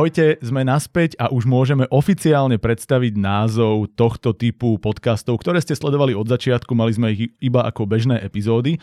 Ahojte, sme naspäť a už môžeme oficiálne predstaviť názov tohto typu podcastov, ktoré ste sledovali od začiatku, mali sme ich iba ako bežné epizódy,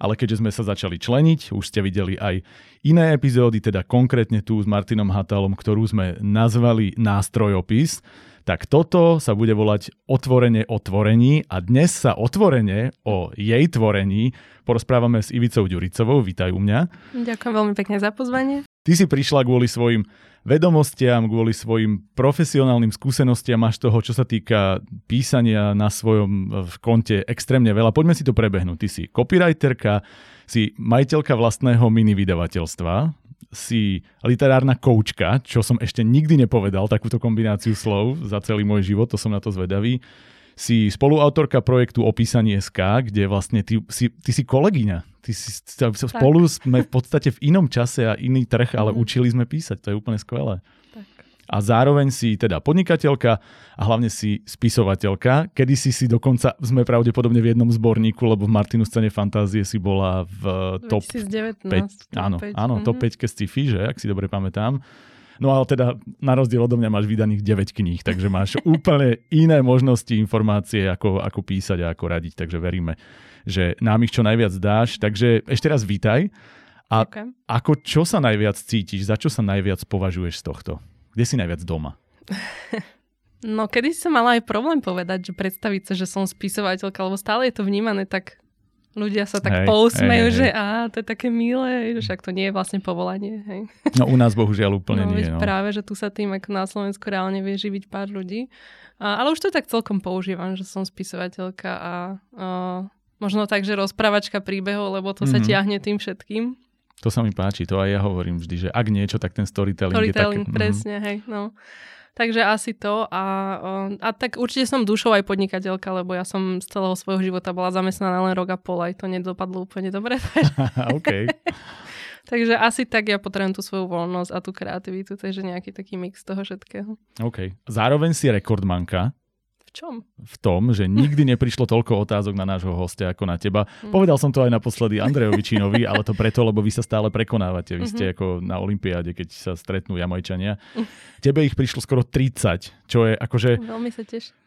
ale keďže sme sa začali členiť, už ste videli aj iné epizódy, teda konkrétne tu s Martinom Hatalom, ktorú sme nazvali nástrojopis, tak toto sa bude volať otvorenie o tvorení a dnes sa otvorene o jej tvorení porozprávame s Ivicou Ďuricovou. Vítaj u mňa. Ďakujem veľmi pekne za pozvanie. Ty si prišla kvôli svojim vedomostiam, kvôli svojim profesionálnym skúsenostiam, máš toho, čo sa týka písania na svojom v konte extrémne veľa. Poďme si to prebehnúť. Ty si copywriterka, si majiteľka vlastného mini vydavateľstva, si literárna koučka, čo som ešte nikdy nepovedal, takúto kombináciu slov za celý môj život, to som na to zvedavý. Si spoluautorka projektu Opísanie SK, kde vlastne ty, si, ty si kolegyňa. Ty si, spolu sme v podstate v inom čase a iný trh, ale mm. učili sme písať, to je úplne skvelé a zároveň si teda podnikateľka a hlavne si spisovateľka. Kedy si si dokonca, sme pravdepodobne v jednom zborníku, lebo v Martinu scéne fantázie si bola v top 2019, 5, áno, 5. áno, top 5 mm-hmm. sci-fi, že, ak si dobre pamätám. No ale teda na rozdiel odo mňa máš vydaných 9 kníh, takže máš úplne iné možnosti informácie, ako, ako písať a ako radiť, takže veríme, že nám ich čo najviac dáš. Takže ešte raz vítaj. A okay. ako čo sa najviac cítiš, za čo sa najviac považuješ z tohto? Kde si najviac doma? No, kedy som mala aj problém povedať, že predstaviť sa, že som spisovateľka, lebo stále je to vnímané tak ľudia sa tak hej, pousmejú, hej, hej. že á, to je také milé, že však to nie je vlastne povolanie. Hej. No u nás bohužiaľ úplne no, nie. No. Práve, že tu sa tým ako na Slovensku reálne vie živiť pár ľudí. A, ale už to tak celkom používam, že som spisovateľka a, a možno tak, že rozprávačka príbehov, lebo to mm-hmm. sa mhm. tiahne tým všetkým. To sa mi páči, to aj ja hovorím vždy, že ak niečo, tak ten storytelling, storytelling je tak... presne, mm. hej, no. Takže asi to a, a tak určite som dušou aj podnikateľka, lebo ja som z celého svojho života bola zamestnaná len rok a pol, aj to nedopadlo úplne dobre. OK. takže asi tak ja potrebujem tú svoju voľnosť a tú kreativitu, takže nejaký taký mix toho všetkého. OK. Zároveň si rekordmanka čom? V tom, že nikdy neprišlo toľko otázok na nášho hostia ako na teba. Mm. Povedal som to aj naposledy Andrejovi Čínovi, ale to preto, lebo vy sa stále prekonávate. Vy ste mm-hmm. ako na Olympiáde, keď sa stretnú Jamajčania. Mm. Tebe ich prišlo skoro 30, čo je akože... Veľmi sa teším.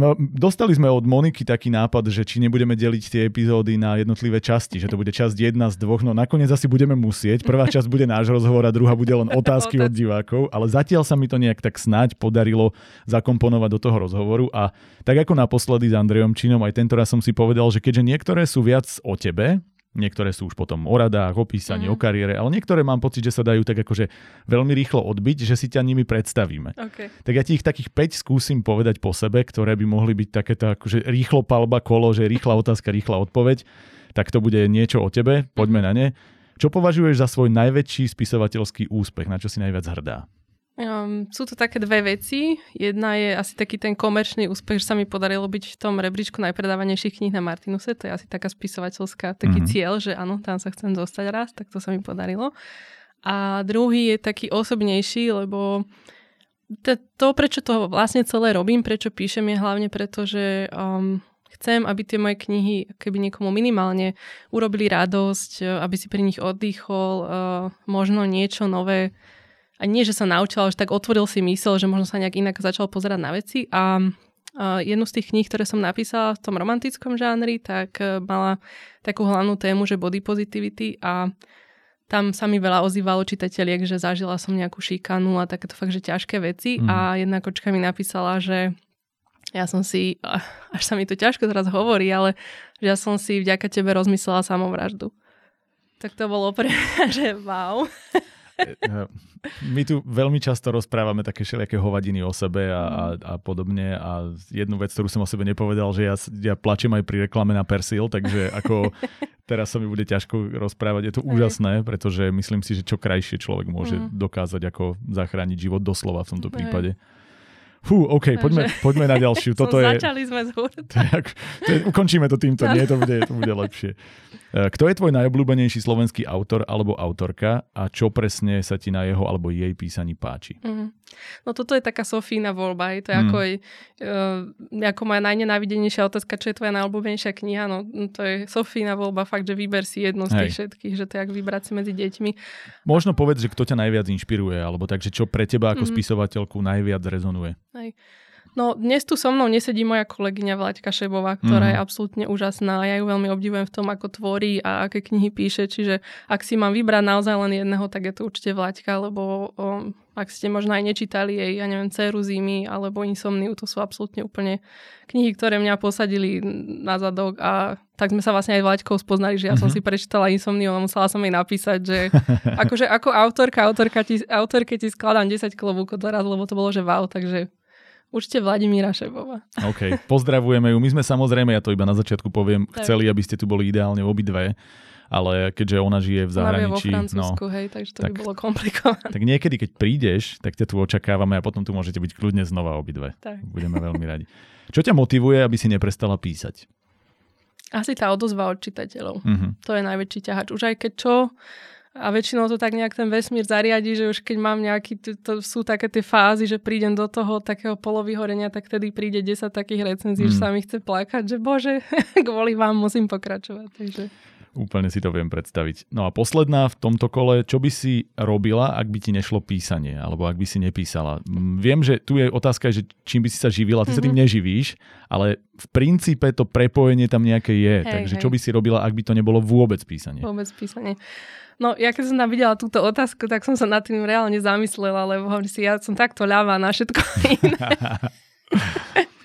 No, dostali sme od Moniky taký nápad, že či nebudeme deliť tie epizódy na jednotlivé časti, že to bude časť jedna z dvoch, no nakoniec asi budeme musieť. Prvá časť bude náš rozhovor a druhá bude len otázky od divákov, ale zatiaľ sa mi to nejak tak snáď podarilo zakomponovať do toho rozhovoru. A tak ako naposledy s Andrejom Činom, aj tento raz som si povedal, že keďže niektoré sú viac o tebe, Niektoré sú už potom o radách, o písaní, mm. o kariére, ale niektoré mám pocit, že sa dajú tak akože veľmi rýchlo odbiť, že si ťa nimi predstavíme. Okay. Tak ja ti ich takých 5 skúsim povedať po sebe, ktoré by mohli byť takéto akože rýchlo palba kolo, že rýchla otázka, rýchla odpoveď. Tak to bude niečo o tebe, poďme na ne. Čo považuješ za svoj najväčší spisovateľský úspech, na čo si najviac hrdá? Um, sú to také dve veci. Jedna je asi taký ten komerčný úspech, že sa mi podarilo byť v tom rebríčku najpredávanejších kníh na Martinuse. To je asi taká spisovateľská taký mm-hmm. cieľ, že áno, tam sa chcem dostať raz, tak to sa mi podarilo. A druhý je taký osobnejší, lebo to, to prečo to vlastne celé robím, prečo píšem, je hlavne preto, že um, chcem, aby tie moje knihy keby niekomu minimálne urobili radosť, aby si pri nich oddychol, uh, možno niečo nové a nie, že sa naučil, ale že tak otvoril si mysel, že možno sa nejak inak začal pozerať na veci a jednu z tých kníh, ktoré som napísala v tom romantickom žánri, tak e, mala takú hlavnú tému, že body positivity a tam sa mi veľa ozývalo čitateľiek, že zažila som nejakú šikanu a takéto fakt, že ťažké veci mm. a jedna kočka mi napísala, že ja som si, až sa mi to ťažko teraz hovorí, ale že ja som si vďaka tebe rozmyslela samovraždu. Tak to bolo pre mňa, že wow. My tu veľmi často rozprávame také všelijaké hovadiny o sebe a, a, a podobne a jednu vec, ktorú som o sebe nepovedal, že ja, ja plačem aj pri reklame na Persil, takže ako teraz sa mi bude ťažko rozprávať, je to úžasné, pretože myslím si, že čo krajšie človek môže mm. dokázať ako zachrániť život doslova v tomto prípade. Fú, OK, poďme, poďme na ďalšiu. Toto je, začali sme z to je, ukončíme to týmto, nie, to bude, to bude lepšie. E, kto je tvoj najobľúbenejší slovenský autor alebo autorka a čo presne sa ti na jeho alebo jej písaní páči? Mm. No toto je taká Sofína voľba. Je to mm. ako, uh, ako moja najnenávidenejšia otázka, čo je tvoja najobľúbenejšia kniha. No to je Sofína voľba, fakt, že vyber si jednu z tých Hej. všetkých, že to je ako vybrať si medzi deťmi. Možno povedz, že kto ťa najviac inšpiruje, alebo takže čo pre teba ako mm. spisovateľku najviac rezonuje. Hej. No dnes tu so mnou nesedí moja kolegyňa Vlaďka Šebová, ktorá mm. je absolútne úžasná. Ja ju veľmi obdivujem v tom, ako tvorí a aké knihy píše. Čiže ak si mám vybrať naozaj len jedného, tak je to určite Vlaďka, lebo o, ak ste možno aj nečítali jej, ja neviem, Ceru zimy alebo Insomniu, to sú absolútne úplne knihy, ktoré mňa posadili na zadok a tak sme sa vlastne aj Vlaďkou spoznali, že ja mm-hmm. som mhm. si prečítala Insomniu a musela som jej napísať, že akože ako autorka, autorka ti, autorke ti skladám 10 klobúkov doraz, lebo to bolo, že wow, takže Určite Vladimíra Šebova. OK, pozdravujeme ju. My sme samozrejme, ja to iba na začiatku poviem, tak. chceli, aby ste tu boli ideálne obidve ale keďže ona žije v zahraničí. Ona vo Francúzsku, no, hej, takže to tak, by bolo komplikované. Tak niekedy, keď prídeš, tak ťa tu očakávame a potom tu môžete byť kľudne znova obidve. Tak. Budeme veľmi radi. Čo ťa motivuje, aby si neprestala písať? Asi tá odozva od čitateľov. Uh-huh. To je najväčší ťahač. Už aj keď čo, a väčšinou to tak nejak ten vesmír zariadi, že už keď mám nejaký, to, to sú také tie fázy, že prídem do toho takého polovyhorenia, tak tedy príde 10 takých recenzií, mm. že sa mi chce plakať, že bože, kvôli vám musím pokračovať. Takže... Úplne si to viem predstaviť. No a posledná v tomto kole, čo by si robila, ak by ti nešlo písanie, alebo ak by si nepísala? Viem, že tu je otázka, že čím by si sa živila, ty mm-hmm. sa tým mhm. neživíš, ale v princípe to prepojenie tam nejaké je. Hej, Takže hej. čo by si robila, ak by to nebolo vôbec písanie? Vôbec písanie. No, ja keď som tam videla túto otázku, tak som sa nad tým reálne zamyslela, lebo hovorím si, ja som takto ľavá na všetko iné.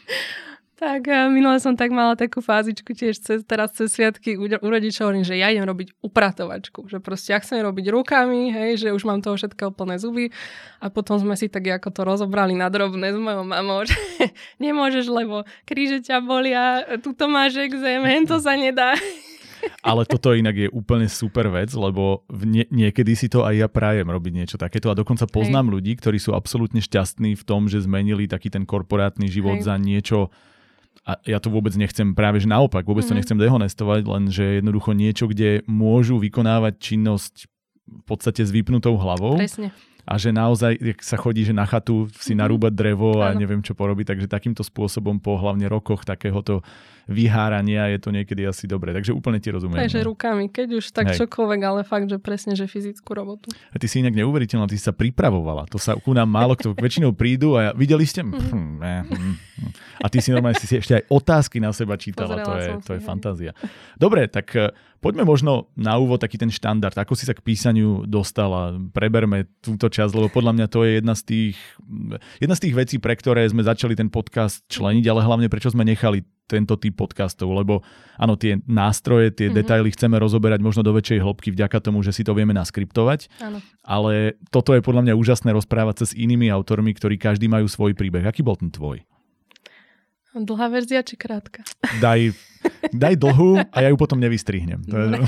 tak minule som tak mala takú fázičku tiež cez, teraz cez sviatky u, u rodičov, hovorím, že ja idem robiť upratovačku, že proste ja chcem robiť rukami, hej, že už mám toho všetkého plné zuby a potom sme si tak ako to rozobrali na drobné s mojou mamou, že nemôžeš, lebo kríže ťa bolia, tuto máš exém, to sa nedá. Ale toto inak je úplne super vec, lebo nie, niekedy si to aj ja prajem robiť niečo takéto a dokonca poznám Hej. ľudí, ktorí sú absolútne šťastní v tom, že zmenili taký ten korporátny život Hej. za niečo a ja to vôbec nechcem, práve že naopak, vôbec mm-hmm. to mhm. nechcem dehonestovať, len že jednoducho niečo, kde môžu vykonávať činnosť v podstate s vypnutou hlavou. Presne a že naozaj sa chodí, že na chatu si mhm. narúbať drevo a neviem čo porobiť, takže takýmto spôsobom po hlavne rokoch takéhoto vyhárania je to niekedy asi dobre. Takže úplne ti rozumiem. Takže no. rukami, keď už tak Hej. čokoľvek, ale fakt, že presne, že fyzickú robotu. A ty si inak neuveriteľná, ty si sa pripravovala. To sa ku nám málo kto väčšinou prídu a videli ste? Mm-hmm. Hm, hm, hm. A ty si normálne si ešte aj otázky na seba čítala. Pozrela to je, to je fantázia. Dobre, tak eh, Poďme možno na úvod taký ten štandard. Ako si sa k písaniu dostala? Preberme túto časť, lebo podľa mňa to je jedna z tých, jedna z tých vecí, pre ktoré sme začali ten podcast členiť, ale hlavne prečo sme nechali tento typ podcastov, lebo áno, tie nástroje, tie mm-hmm. detaily chceme rozoberať možno do väčšej hĺbky vďaka tomu, že si to vieme naskriptovať, áno. ale toto je podľa mňa úžasné rozprávať sa s inými autormi, ktorí každý majú svoj príbeh. Aký bol ten tvoj? Dlhá verzia či krátka? Daj, daj dlhú a ja ju potom nevystrihnem. To je...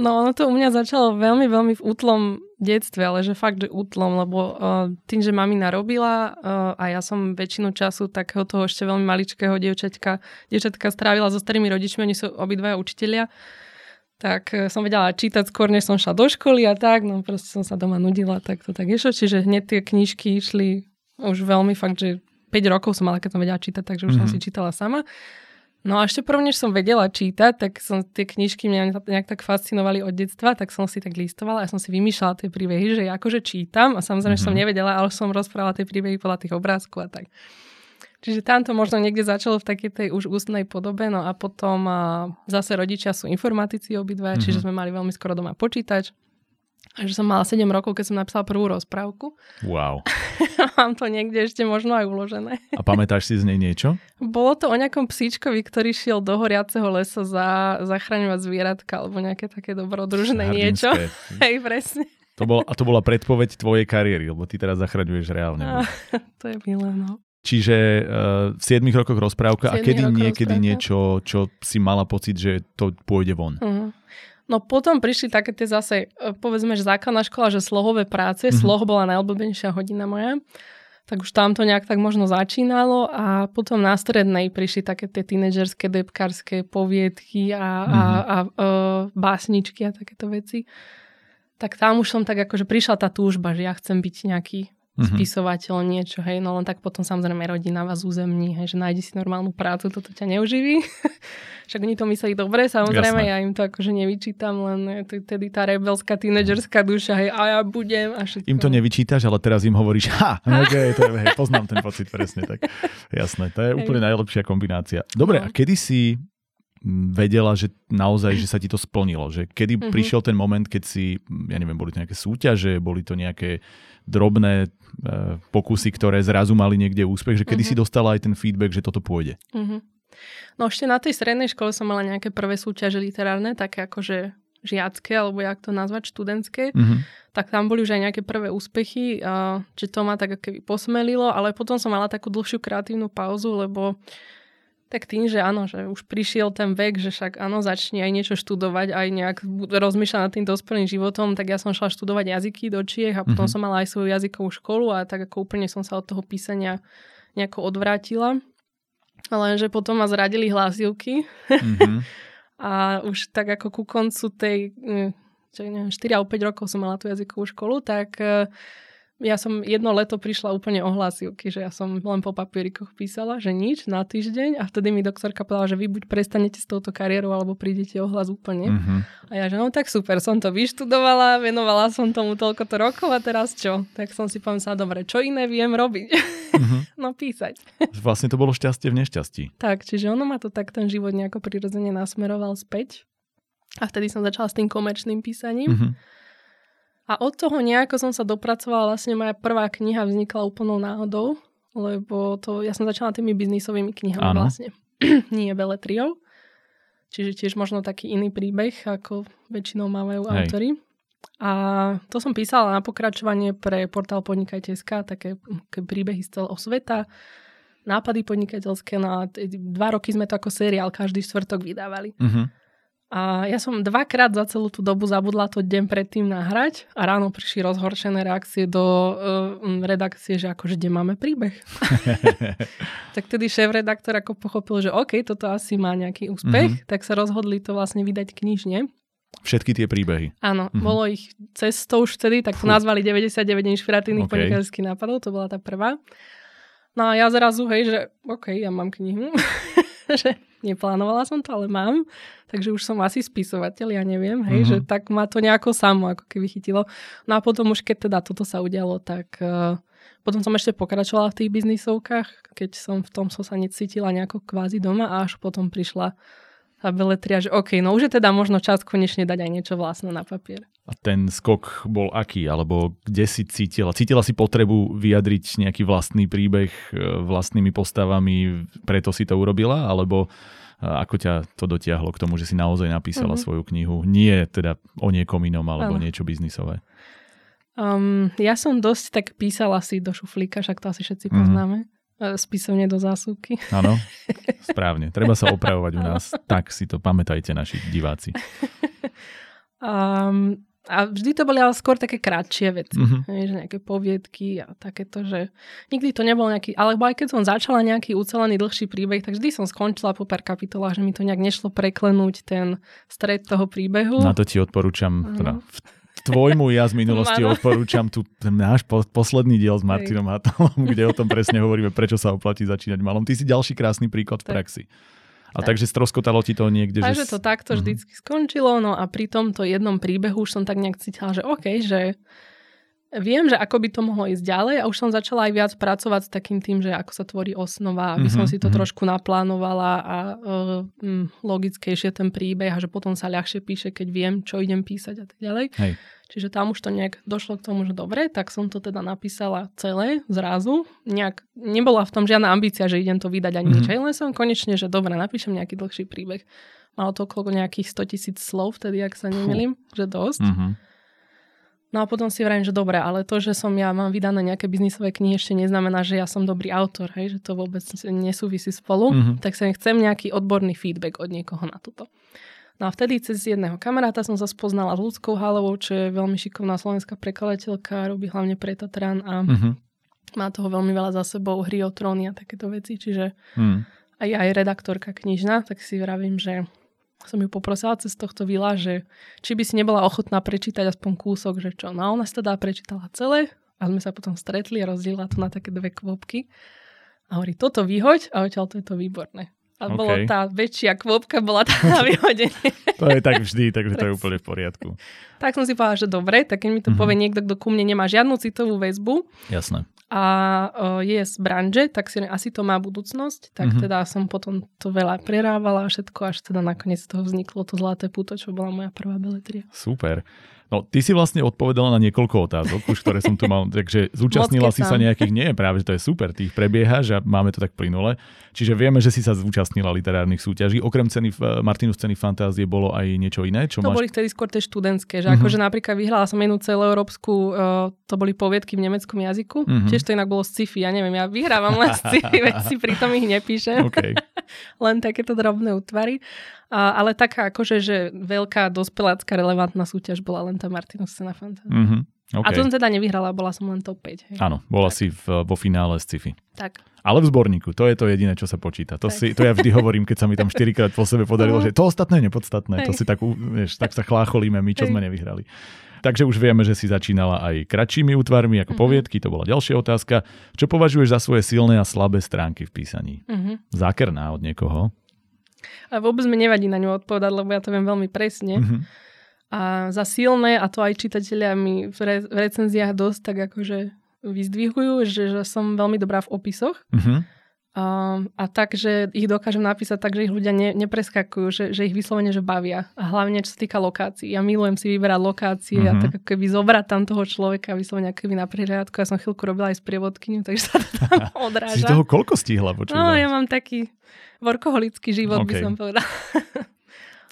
No ono to u mňa začalo veľmi, veľmi v útlom detstve, ale že fakt, že útlom, lebo uh, tým, že mamina robila uh, a ja som väčšinu času takého toho ešte veľmi maličkého dievčatka, dievčatka strávila so starými rodičmi, oni sú obidvaja učitelia, tak uh, som vedela čítať skôr, než som šla do školy a tak, no proste som sa doma nudila, tak to tak išlo, čiže hneď tie knižky išli už veľmi fakt, že 5 rokov som mala, keď som vedela čítať, takže už mm-hmm. som mhm. si čítala sama. No a ešte prvne, než som vedela čítať, tak som tie knižky mňa nejak tak fascinovali od detstva, tak som si tak listovala a som si vymýšľala tie príbehy, že ja akože čítam a samozrejme, mm-hmm. som mhm. nevedela, ale som rozprávala tie príbehy podľa tých obrázkov a tak. Čiže tam to možno niekde začalo v takej tej už ústnej podobe, no a potom a zase rodičia sú informatici obidva, mm-hmm. čiže sme mali veľmi skoro doma počítač. A že som mala 7 rokov, keď som napísala prvú rozprávku. Wow. Mám to niekde ešte možno aj uložené. A pamätáš si z nej niečo? Bolo to o nejakom psíčkovi, ktorý šiel do horiaceho lesa za, zachraňovať zvieratka alebo nejaké také dobrodružné niečo. Hej, presne. To bol, a to bola predpoveď tvojej kariéry, lebo ty teraz zachraňuješ reálne. A, to je milé, no. Čiže uh, v 7 rokoch rozprávka 7 a kedy niekedy rozprávka. niečo, čo si mala pocit, že to pôjde von? Uh-huh. No potom prišli také tie zase, e, povedzme, že základná škola, že slohové práce. Mm-hmm. Sloho bola najobľúbenejšia hodina moja. tak už tam to nejak tak možno začínalo a potom na strednej prišli také tie tínedžerské depkárske poviedky a, mm-hmm. a, a, a básničky a takéto veci. Tak tam už som tak akože prišla tá túžba, že ja chcem byť nejaký mm-hmm. spisovateľ, niečo, hej, no len tak potom samozrejme rodina vás uzemní, hej, že nájdi si normálnu prácu, toto ťa neuživí. Však oni to mysleli dobre, samozrejme, Jasné. ja im to akože nevyčítam, len je tedy tá rebelská tínedžerská duša, hej, a ja budem a všetko. Im to nevyčítaš, ale teraz im hovoríš, ha, okay, to je, hej, poznám ten pocit presne, tak jasné, to je hej. úplne najlepšia kombinácia. Dobre, no. a kedy si vedela, že naozaj, že sa ti to splnilo? Že kedy mm-hmm. prišiel ten moment, keď si, ja neviem, boli to nejaké súťaže, boli to nejaké drobné e, pokusy, ktoré zrazu mali niekde úspech, že kedy mm-hmm. si dostala aj ten feedback, že toto pôjde? Mm-hmm. No ešte na tej strednej škole som mala nejaké prvé súťaže literárne, také akože žiacké, alebo jak to nazvať, študentské, mm-hmm. tak tam boli už aj nejaké prvé úspechy, a, že to ma tak keby posmelilo, ale potom som mala takú dlhšiu kreatívnu pauzu, lebo tak tým, že áno, že už prišiel ten vek, že však áno, začni aj niečo študovať, aj nejak rozmýšľať nad tým dospelým životom, tak ja som šla študovať jazyky do Čiech a potom mm-hmm. som mala aj svoju jazykovú školu a tak ako úplne som sa od toho písania nejako odvrátila. Lenže potom ma zradili hlasivky mm-hmm. a už tak ako ku koncu tej, hm, čo neviem, 4 alebo 5 rokov som mala tú jazykovú školu, tak uh, ja som jedno leto prišla úplne o hlasivky, že ja som len po papierikoch písala, že nič na týždeň a vtedy mi doktorka povedala, že vy buď prestanete s touto kariérou alebo prídete o hlas úplne. Mm-hmm. A ja, že no tak super, som to vyštudovala, venovala som tomu toľko to rokov a teraz čo? Tak som si pomyslela, dobre, čo iné viem robiť? Mm-hmm. no písať. Vlastne to bolo šťastie v nešťastí. Tak, čiže ono ma to tak ten život nejako prirodzene nasmeroval späť. A vtedy som začala s tým komerčným písaním. Mm-hmm. A od toho nejako som sa dopracovala, vlastne moja prvá kniha vznikla úplnou náhodou, lebo to, ja som začala tými biznisovými knihami ano. vlastne. Nie beletriou. Čiže tiež možno taký iný príbeh, ako väčšinou mávajú Hej. autory. A to som písala na pokračovanie pre portál Podnikajte.sk, také príbehy z celého sveta, nápady podnikateľské. No a dva roky sme to ako seriál každý štvrtok vydávali. Uh-huh. A ja som dvakrát za celú tú dobu zabudla to deň predtým nahrať a ráno prišli rozhorčené reakcie do uh, redakcie, že akože kde máme príbeh. tak tedy šéf-redaktor ako pochopil, že OK, toto asi má nejaký úspech, mm-hmm. tak sa rozhodli to vlastne vydať knižne. Všetky tie príbehy. Áno, mm-hmm. bolo ich cestou už vtedy, tak to Fú. nazvali 99 inšpiratívnych okay. podnikateľských nápadov, to bola tá prvá. No a ja zrazu, hej, že OK, ja mám knihu. že neplánovala som to, ale mám. Takže už som asi spisovateľ, ja neviem, hej, uh-huh. že tak ma to nejako samo ako keby chytilo. No a potom už keď teda toto sa udialo, tak uh, potom som ešte pokračovala v tých biznisovkách, keď som v tom som sa necítila nejako kvázi doma a až potom prišla tá beletria, že OK, no už je teda možno čas konečne dať aj niečo vlastné na papier. A ten skok bol aký? Alebo kde si cítila? Cítila si potrebu vyjadriť nejaký vlastný príbeh e, vlastnými postavami, preto si to urobila? Alebo e, ako ťa to dotiahlo k tomu, že si naozaj napísala mm-hmm. svoju knihu? Nie teda o niekom inom alebo ano. niečo biznisové. Um, ja som dosť tak písala si do šuflíka, však to asi všetci mm-hmm. poznáme. E, spisovne do zásuvky. Áno, správne. Treba sa opravovať u nás. Tak si to pamätajte, naši diváci. Um, a vždy to boli ale skôr také krátšie veci. Mm-hmm. že nejaké poviedky a takéto, že nikdy to nebol nejaký, alebo aj keď som začala nejaký ucelený dlhší príbeh, tak vždy som skončila po pár kapitolách, že mi to nejak nešlo preklenúť ten stred toho príbehu. Na to ti odporúčam, teda v tvojmu ja z minulosti odporúčam tu ten náš po, posledný diel s Martinom Hatalom, kde o tom presne hovoríme, prečo sa oplatí začínať malom. Ty si ďalší krásny príklad v praxi. A tak. takže stroskotalo ti to niekde? Takže že... to takto uh-huh. vždycky skončilo, no a pri tomto jednom príbehu už som tak nejak cítila, že OK, že viem, že ako by to mohlo ísť ďalej a už som začala aj viac pracovať s takým tým, že ako sa tvorí osnova, aby mm-hmm, som si to mm-hmm. trošku naplánovala a uh, logickejšie ten príbeh a že potom sa ľahšie píše, keď viem, čo idem písať a tak ďalej. Hej. Čiže tam už to nejak došlo k tomu, že dobre, tak som to teda napísala celé zrazu. Nejak, nebola v tom žiadna ambícia, že idem to vydať ani mm-hmm. nič. Len som konečne, že dobre, napíšem nejaký dlhší príbeh. Malo to okolo nejakých 100 tisíc slov vtedy, ak sa nemýlim, že dosť. Mm-hmm. No a potom si vrajím, že dobre, ale to, že som ja mám vydané nejaké biznisové knihy, ešte neznamená, že ja som dobrý autor, hej, že to vôbec nesúvisí spolu. Mm-hmm. Tak sa chcem nejaký odborný feedback od niekoho na toto. No a vtedy cez jedného kamaráta som sa spoznala s ľudskou Halovou, čo je veľmi šikovná slovenská prekladateľka, robí hlavne pre Tatran a mm-hmm. Má toho veľmi veľa za sebou, hry o tróny a takéto veci, čiže Hmm. aj aj redaktorka knižná, tak si vravím, že som ju poprosila cez tohto vila, že či by si nebola ochotná prečítať aspoň kúsok, že čo. No a ona si teda prečítala celé a sme sa potom stretli a rozdielila to na také dve kvopky. A hovorí, toto vyhoď a odtiaľ to je to výborné. A OK. bolo tá väčšia kvopka, bola tá na vyhodenie. To je tak vždy, takže to je úplne v poriadku. tak som si povedala, že dobre, tak keď mi to Mhm. povie niekto, kto ku mne nemá žiadnu citovú väzbu Jasné. A o, je z branže, tak si asi to má budúcnosť. Tak Mhm. teda som potom to veľa prerávala a všetko, až teda nakoniec z toho vzniklo to zlaté puto, čo bola moja prvá beletria. Super. No, ty si vlastne odpovedala na niekoľko otázok, už ktoré som tu mal, takže zúčastnila si sa nejakých, nie, práve, že to je super, ty ich prebiehaš a máme to tak plynule. Čiže vieme, že si sa zúčastnila literárnych súťaží. Okrem ceny, v- Martinus ceny fantázie bolo aj niečo iné, čo To máš? boli vtedy skôr tie študentské, že Mhm. akože napríklad vyhrala som jednu celoeurópsku, uh, to boli poviedky v nemeckom jazyku, Mhm. tiež to inak bolo sci-fi, ja neviem, ja vyhrávam len sci-fi veci, pritom ich nepíšem, OK. len takéto drobné útvary. A, ale taká akože, že veľká dospelácká relevantná súťaž bola len tá Martinus Scena Fantasy. Mhm. OK. A to som teda nevyhrala, bola som len top 5. Hej. Áno, bola si v, vo finále z sci-fi. Tak. Ale v zborníku, to je to jediné, čo sa počíta. To, Tak. si, to ja vždy hovorím, keď sa mi tam štyrikrát po sebe podarilo, že to ostatné je nepodstatné. To Hej. si tak, vieš, tak sa chlácholíme my, čo Hej. sme nevyhrali. Takže už vieme, že si začínala aj kratšími útvarmi ako Mhm. poviedky, to bola ďalšia otázka. Čo považuješ za svoje silné a slabé stránky v písaní? Uh-huh. Zákerná od niekoho? A vôbec mi nevadí na ňu odpovedať, lebo ja to viem veľmi presne. Mhm. A za silné, a to aj čitatelia mi v, re- v recenziách dosť tak akože vyzdvihujú, že, že som veľmi dobrá v opisoch. Mhm. A, a tak, že ich dokážem napísať tak, že ich ľudia ne, nepreskakujú, že, že ich vyslovene že bavia. A hlavne, čo sa týka lokácií. Ja milujem si vyberať lokácie Mhm. a tak ako keby zobrať tam toho človeka vyslovene ako keby na prihliadku. Ja som chvíľku robila aj s prievodkyňou, takže sa to tam Si odráža. toho koľko stihla počuť? No, ja mám taký workoholický život, by OK. som povedala.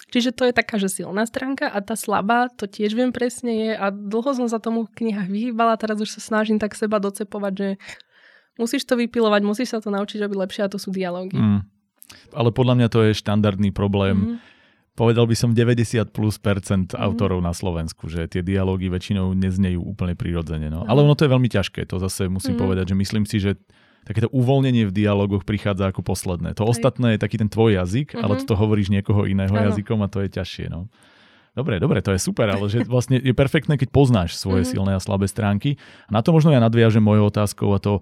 Čiže to je taká, že silná stránka a tá slabá, to tiež viem presne je a dlho som sa tomu v knihách vyhýbala, teraz už sa snažím tak seba docepovať, že musíš to vypilovať, musíš sa to naučiť robiť lepšie a to sú dialógy. Mm. Ale podľa mňa to je štandardný problém. Mhm. Povedal by som 90 plus percent Mhm. autorov na Slovensku, že tie dialógy väčšinou neznejú úplne prirodzene. No. Ale ono to je veľmi ťažké, to zase musím Mhm. povedať, že myslím si, že takéto uvoľnenie v dialógoch prichádza ako posledné. To ostatné je taký ten tvoj jazyk, ale Mhm. to hovoríš niekoho iného Áno. jazykom a to je ťažšie. No. Dobre, dobre, to je super, ale že vlastne je perfektné, keď poznáš svoje Mhm. silné a slabé stránky. A na to možno ja nadviažem mojou otázkou a to,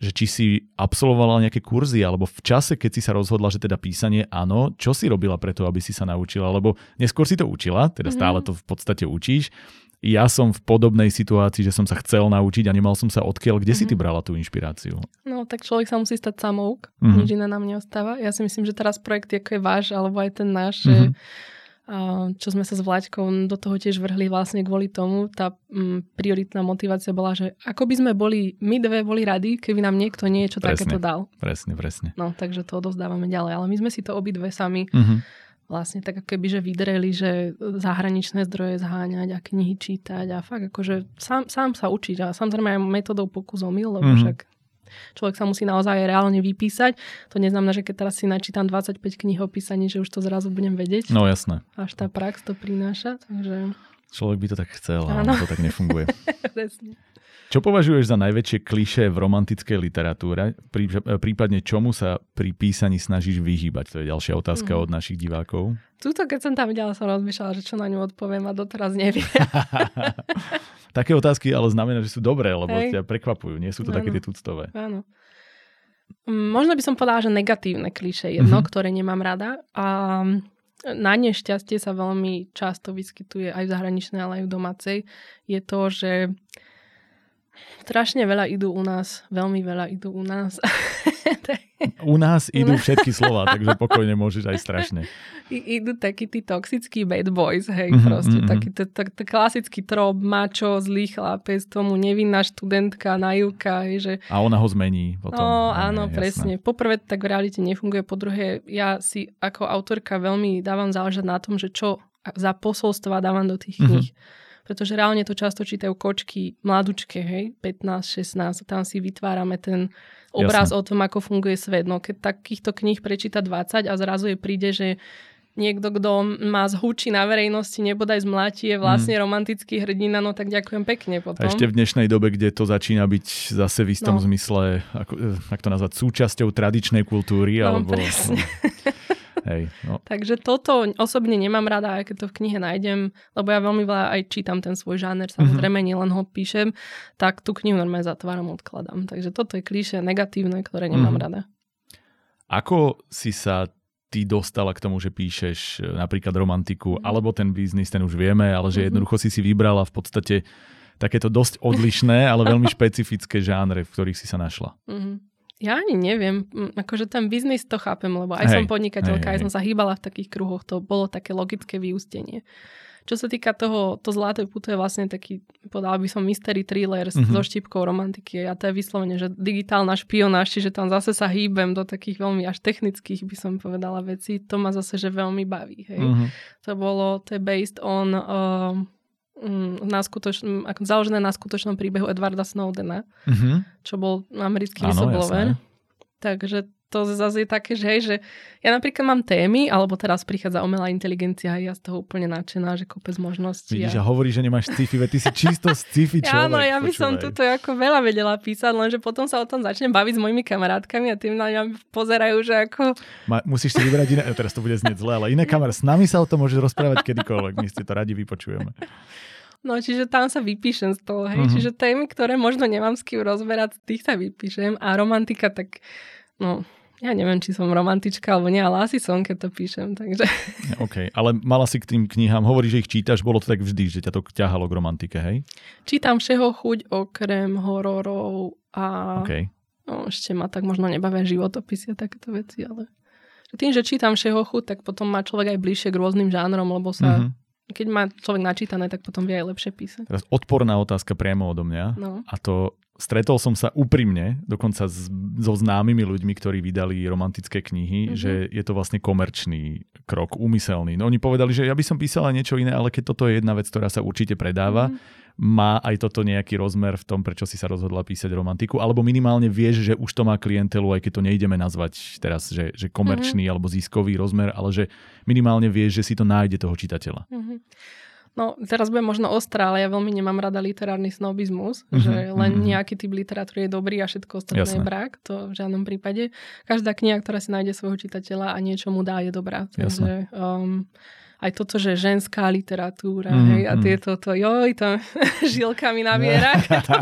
že či si absolvovala nejaké kurzy, alebo v čase, keď si sa rozhodla, že teda písanie áno, čo si robila preto, aby si sa naučila? Lebo neskôr si to učila, teda Mhm. stále to v podstate učíš. Ja som v podobnej situácii, že som sa chcel naučiť a nemal som sa odkiaľ. Kde si ty Mhm. brala tú inšpiráciu? No, tak človek sa musí stať samouk, Mhm. nič iné nám neostáva. Ja si myslím, že teraz projekt, ako je váš, alebo aj ten náš, že Mhm. a čo sme sa s Vlaďkou do toho tiež vrhli vlastne kvôli tomu. Tá mm, prioritná motivácia bola, že ako by sme boli, my dve boli rady, keby nám niekto niečo Presne. takéto dal. Presne, presne. No, takže to odovzdávame ďalej. Ale my sme si to obidve sami Mhm. Vlastne tak keby, že vydreli, že zahraničné zdroje zháňať a knihy čítať a fakt akože sám, sám sa učiť a samozrejme aj metodou pokus omyl, lebo Mhm. však človek sa musí naozaj reálne vypísať. To neznamená, že keď teraz si načítam 25 kníh o písaní, že už to zrazu budem vedieť. No jasné. Až tá prax to prináša, takže Človek by to tak chcel, ale to tak nefunguje. Čo považuješ za najväčšie klišé v romantickej literatúre? Prí, prípadne čomu sa pri písaní snažíš vyhýbať? To je ďalšia otázka Mhm. od našich divákov. Tuto, keď som tam videla, som rozmýšľala, že čo na ňu odpoviem a doteraz neviem. Také otázky ale znamená, že sú dobré, lebo Hej. ťa prekvapujú. Nie sú to Áno. také tie tuctové. Áno. Mm, Možno by som povedala, že negatívne kliše jedno, Mhm. ktoré nemám rada. A na nešťastie sa veľmi často vyskytuje aj v zahraničnej, ale aj v domácej. Je to, že strašne veľa idú u nás, veľmi veľa idú u nás. U nás idú všetky slova, takže pokojne môžeš aj strašne. I- idú takí tí toxickí bad boys, hej, Mhm, proste. mhm. Taký t- t- t- klasický trop, mačo, zlý chlapec, tomu nevinná študentka, najúka, hej, že A ona ho zmení potom. No áno, jasné. presne. Poprvé tak v realite nefunguje, po druhé ja si ako autorka veľmi dávam záležať na tom, že čo za posolstva dávam do tých Mhm. kníh. Pretože reálne to často čítajú kočky mladučké, hej, 15, 16, tam si vytvárame ten obraz Jasné. o tom, ako funguje svet. No keď takýchto kníh prečíta 20 a zrazu je príde, že niekto, kto má zhučí na verejnosti, nebodaj zmlatí, je vlastne mm. romantický hrdina, no tak ďakujem pekne potom. A ešte v dnešnej dobe, kde to začína byť zase v istom no. zmysle, ako, eh, ako to nazvať, súčasťou tradičnej kultúry. No, alebo, presne. No. Hej, no. Takže toto osobne nemám rada, aj keď to v knihe nájdem, lebo ja veľmi veľa aj čítam ten svoj žáner, samozrejme, mm-hmm. nielen ho píšem, tak tú knihu normálne zatváram, odkladám. Takže toto je klíše negatívne, ktoré nemám mm-hmm. rada. Ako si sa ty dostala k tomu, že píšeš e, napríklad romantiku, mm. alebo ten biznis, ten už vieme, ale že mm-hmm. jednoducho si si vybrala v podstate takéto dosť odlišné, ale veľmi špecifické žánre, v ktorých si sa našla. Mm-hmm. Ja ani neviem, akože ten biznis to chápem, lebo aj hej, som podnikateľka, hej, aj hej. som sa hýbala v takých kruhoch, to bolo také logické vyústenie. Čo sa týka toho, to zlaté puto je vlastne taký, povedal by som, mystery thriller mm-hmm. so štipkou romantiky. A to je vyslovene, že digitálna špionáž, čiže tam zase sa hýbem do takých veľmi až technických, by som povedala, veci. To ma zase, že veľmi baví. Hej. Mm-hmm. To bolo, to je based on uh, na skutočn- ako založené na skutočnom príbehu Edwarda Snowdena, mm-hmm. čo bol americký whistleblower. Takže to zase je také, že hej, že ja napríklad mám témy, alebo teraz prichádza umelá inteligencia a ja z toho úplne nadšená, že kopec možností. Vidíš a, a hovorí, že nemáš sci-fi, ty si čisto sci-fi človek. Áno, ja by som tuto ako veľa vedela písať, lenže potom sa o tom začnem baviť s mojimi kamarátkami a tým na mňa pozerajú, že ako... Ma, musíš si vybrať iné, teraz to bude znieť zle, ale iné kamery. S nami sa o tom môže rozprávať kedykoľvek, my si to radi vypočujeme. No, čiže tam sa vypíšem z toho, hej. Uh-huh. Čiže témy, ktoré možno nemám s kým rozberať, tých sa vypíšem. A romantika, tak no, ja neviem, či som romantička alebo nie, ale asi som, keď to píšem, takže... OK, ale mala si k tým knihám, hovorí, že ich čítaš, bolo to tak vždy, že ťa to ťahalo k romantike, hej? Čítam všeho chuť okrem hororov a okay. no, ešte ma tak možno nebavia životopisy a takéto veci, ale tým, že čítam všeho chuť, tak potom má človek aj bližšie k rôznym žánrom, lebo sa mm-hmm keď má človek načítané, tak potom vie aj lepšie písať. Teraz odporná otázka priamo odo mňa. No. A to stretol som sa úprimne, dokonca s, so známymi ľuďmi, ktorí vydali romantické knihy, mm-hmm. že je to vlastne komerčný krok, úmyselný. No oni povedali, že ja by som písala niečo iné, ale keď toto je jedna vec, ktorá sa určite predáva, mm-hmm. má aj toto nejaký rozmer v tom, prečo si sa rozhodla písať romantiku, alebo minimálne vieš, že už to má klientelu, aj keď to nejdeme nazvať teraz, že, že komerčný mm-hmm. alebo ziskový rozmer, ale že minimálne vieš, že si to nájde toho čitateľa. Mm-hmm. No, teraz budem možno ostrá, ale ja veľmi nemám rada literárny snobizmus, mm-hmm, že len mm-hmm. nejaký typ literatúry je dobrý a všetko ostatné Jasné. je brak, to v žiadnom prípade. Každá kniha, ktorá si nájde svojho čitateľa a niečo mu dá, je dobrá. Takže, um, aj toto, že ženská literatúra, mm, hej, a mm. tieto, to, joj, to žilkami nabiera, to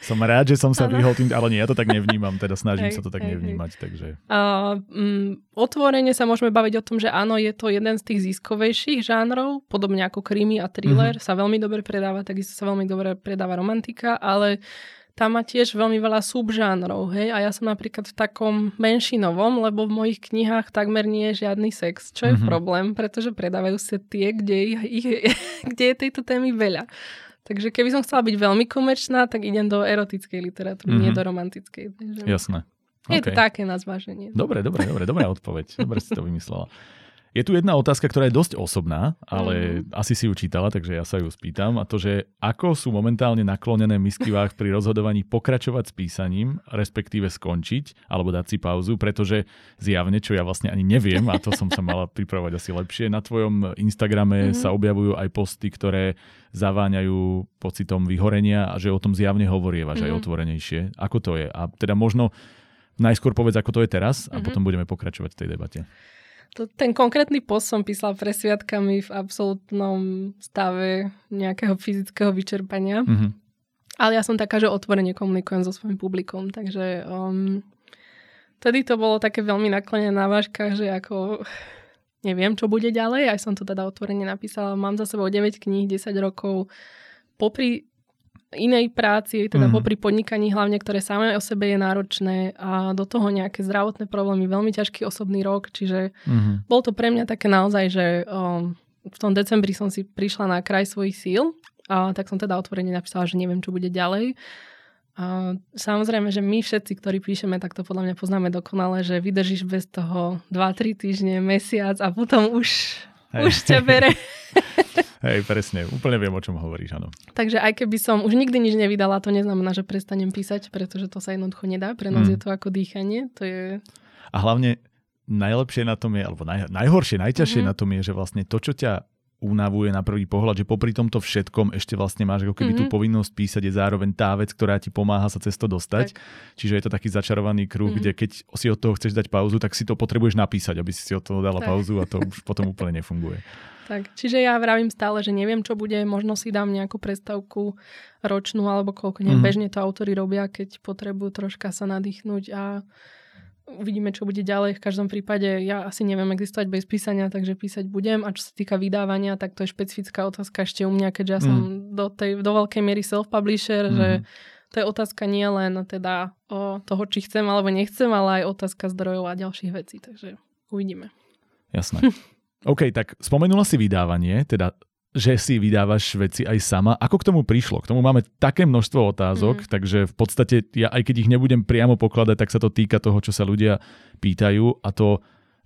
Som rád, že som sa vyhol tým, ale nie, ja to tak nevnímam, teda snažím hej, sa to tak hej, nevnímať, hej. takže... Uh, um, otvorene sa môžeme baviť o tom, že áno, je to jeden z tých ziskovejších žánrov, podobne ako krimi a thriller, mm-hmm. sa veľmi dobre predáva, takisto sa veľmi dobre predáva romantika, ale tam má tiež veľmi veľa subžánrov, hej, a ja som napríklad v takom menšinovom, lebo v mojich knihách takmer nie je žiadny sex, čo je mm-hmm. problém, pretože predávajú sa tie, kde, ich, kde je tejto témy veľa. Takže keby som chcela byť veľmi komerčná, tak idem do erotickej literatúry, mm-hmm. nie mhm. do romantickej. Takže... Jasné. Je okay. to také na zváženie. Dobre, dobre, dobre, dobrá odpoveď. Dobre si to vymyslela. Je tu jedna otázka, ktorá je dosť osobná, ale mm. asi si ju čítala, takže ja sa ju spýtam. A to, že ako sú momentálne naklonené miskivách pri rozhodovaní pokračovať s písaním, respektíve skončiť, alebo dať si pauzu, pretože zjavne, čo ja vlastne ani neviem, a to som sa mala pripravovať asi lepšie, na tvojom Instagrame mm. sa objavujú aj posty, ktoré zaváňajú pocitom vyhorenia a že o tom zjavne hovorievaš mm. aj mhm. otvorenejšie. Ako to je? A teda možno najskôr povedz, ako to je teraz a mm-hmm. potom budeme pokračovať v tej debate. To, ten konkrétny post som písal pre sviatkami v absolútnom stave nejakého fyzického vyčerpania. Mm-hmm. Ale ja som taká, že otvorene komunikujem so svojím publikom, takže um, vtedy to bolo také veľmi naklonené na váškach, že ako neviem, čo bude ďalej. Aj som to teda otvorene napísala. Mám za sebou 9 kníh, 10 rokov. Popri inej práci, teda mm. popri podnikaní hlavne, ktoré samé o sebe je náročné a do toho nejaké zdravotné problémy, veľmi ťažký osobný rok, čiže mm. bol to pre mňa také naozaj, že um, v tom decembri som si prišla na kraj svojich síl a tak som teda otvorene napísala, že neviem, čo bude ďalej. A samozrejme, že my všetci, ktorí píšeme, tak to podľa mňa poznáme dokonale, že vydržíš bez toho 2-3 týždne, mesiac a potom už, Hej. už ťa bere Hej, presne, úplne viem, o čom hovoríš, áno. Takže aj keby som už nikdy nič nevydala, to neznamená, že prestanem písať, pretože to sa jednoducho nedá. Pre nás mm. je to ako dýchanie. To je... A hlavne najlepšie na tom je, alebo naj, najhoršie, najťažšie Mhm. na tom je, že vlastne to, čo ťa unavuje na prvý pohľad, že popri tomto všetkom ešte vlastne máš ako keby tú Mhm. povinnosť písať je zároveň tá vec, ktorá ti pomáha sa cez to dostať. Čiže je to taký začarovaný kruh, Mhm. kde keď si od toho chceš dať pauzu, tak si to potrebuješ napísať, aby si si od toho dala Tak. pauzu a to už potom úplne nefunguje. Tak, čiže ja vravím stále, že neviem, čo bude, možno si dám nejakú prestavku ročnú alebo koľko, neviem, Mhm. bežne to autory robia, keď potrebujú troška sa nadýchnuť a uvidíme, čo bude ďalej. V každom prípade ja asi neviem existovať bez písania, takže písať budem. A čo sa týka vydávania, tak to je špecifická otázka ešte u mňa, keďže ja som do, tej, do veľkej miery self-publisher, Mhm. že to je otázka nie len teda o toho, či chcem alebo nechcem, ale aj otázka zdrojov a ďalších vecí. Takže uvidíme. Jasné. OK, tak spomenula si vydávanie, teda že si vydávaš veci aj sama. Ako k tomu prišlo? K tomu máme také množstvo otázok, Mhm. takže v podstate ja aj keď ich nebudem priamo pokladať, tak sa to týka toho, čo sa ľudia pýtajú a to,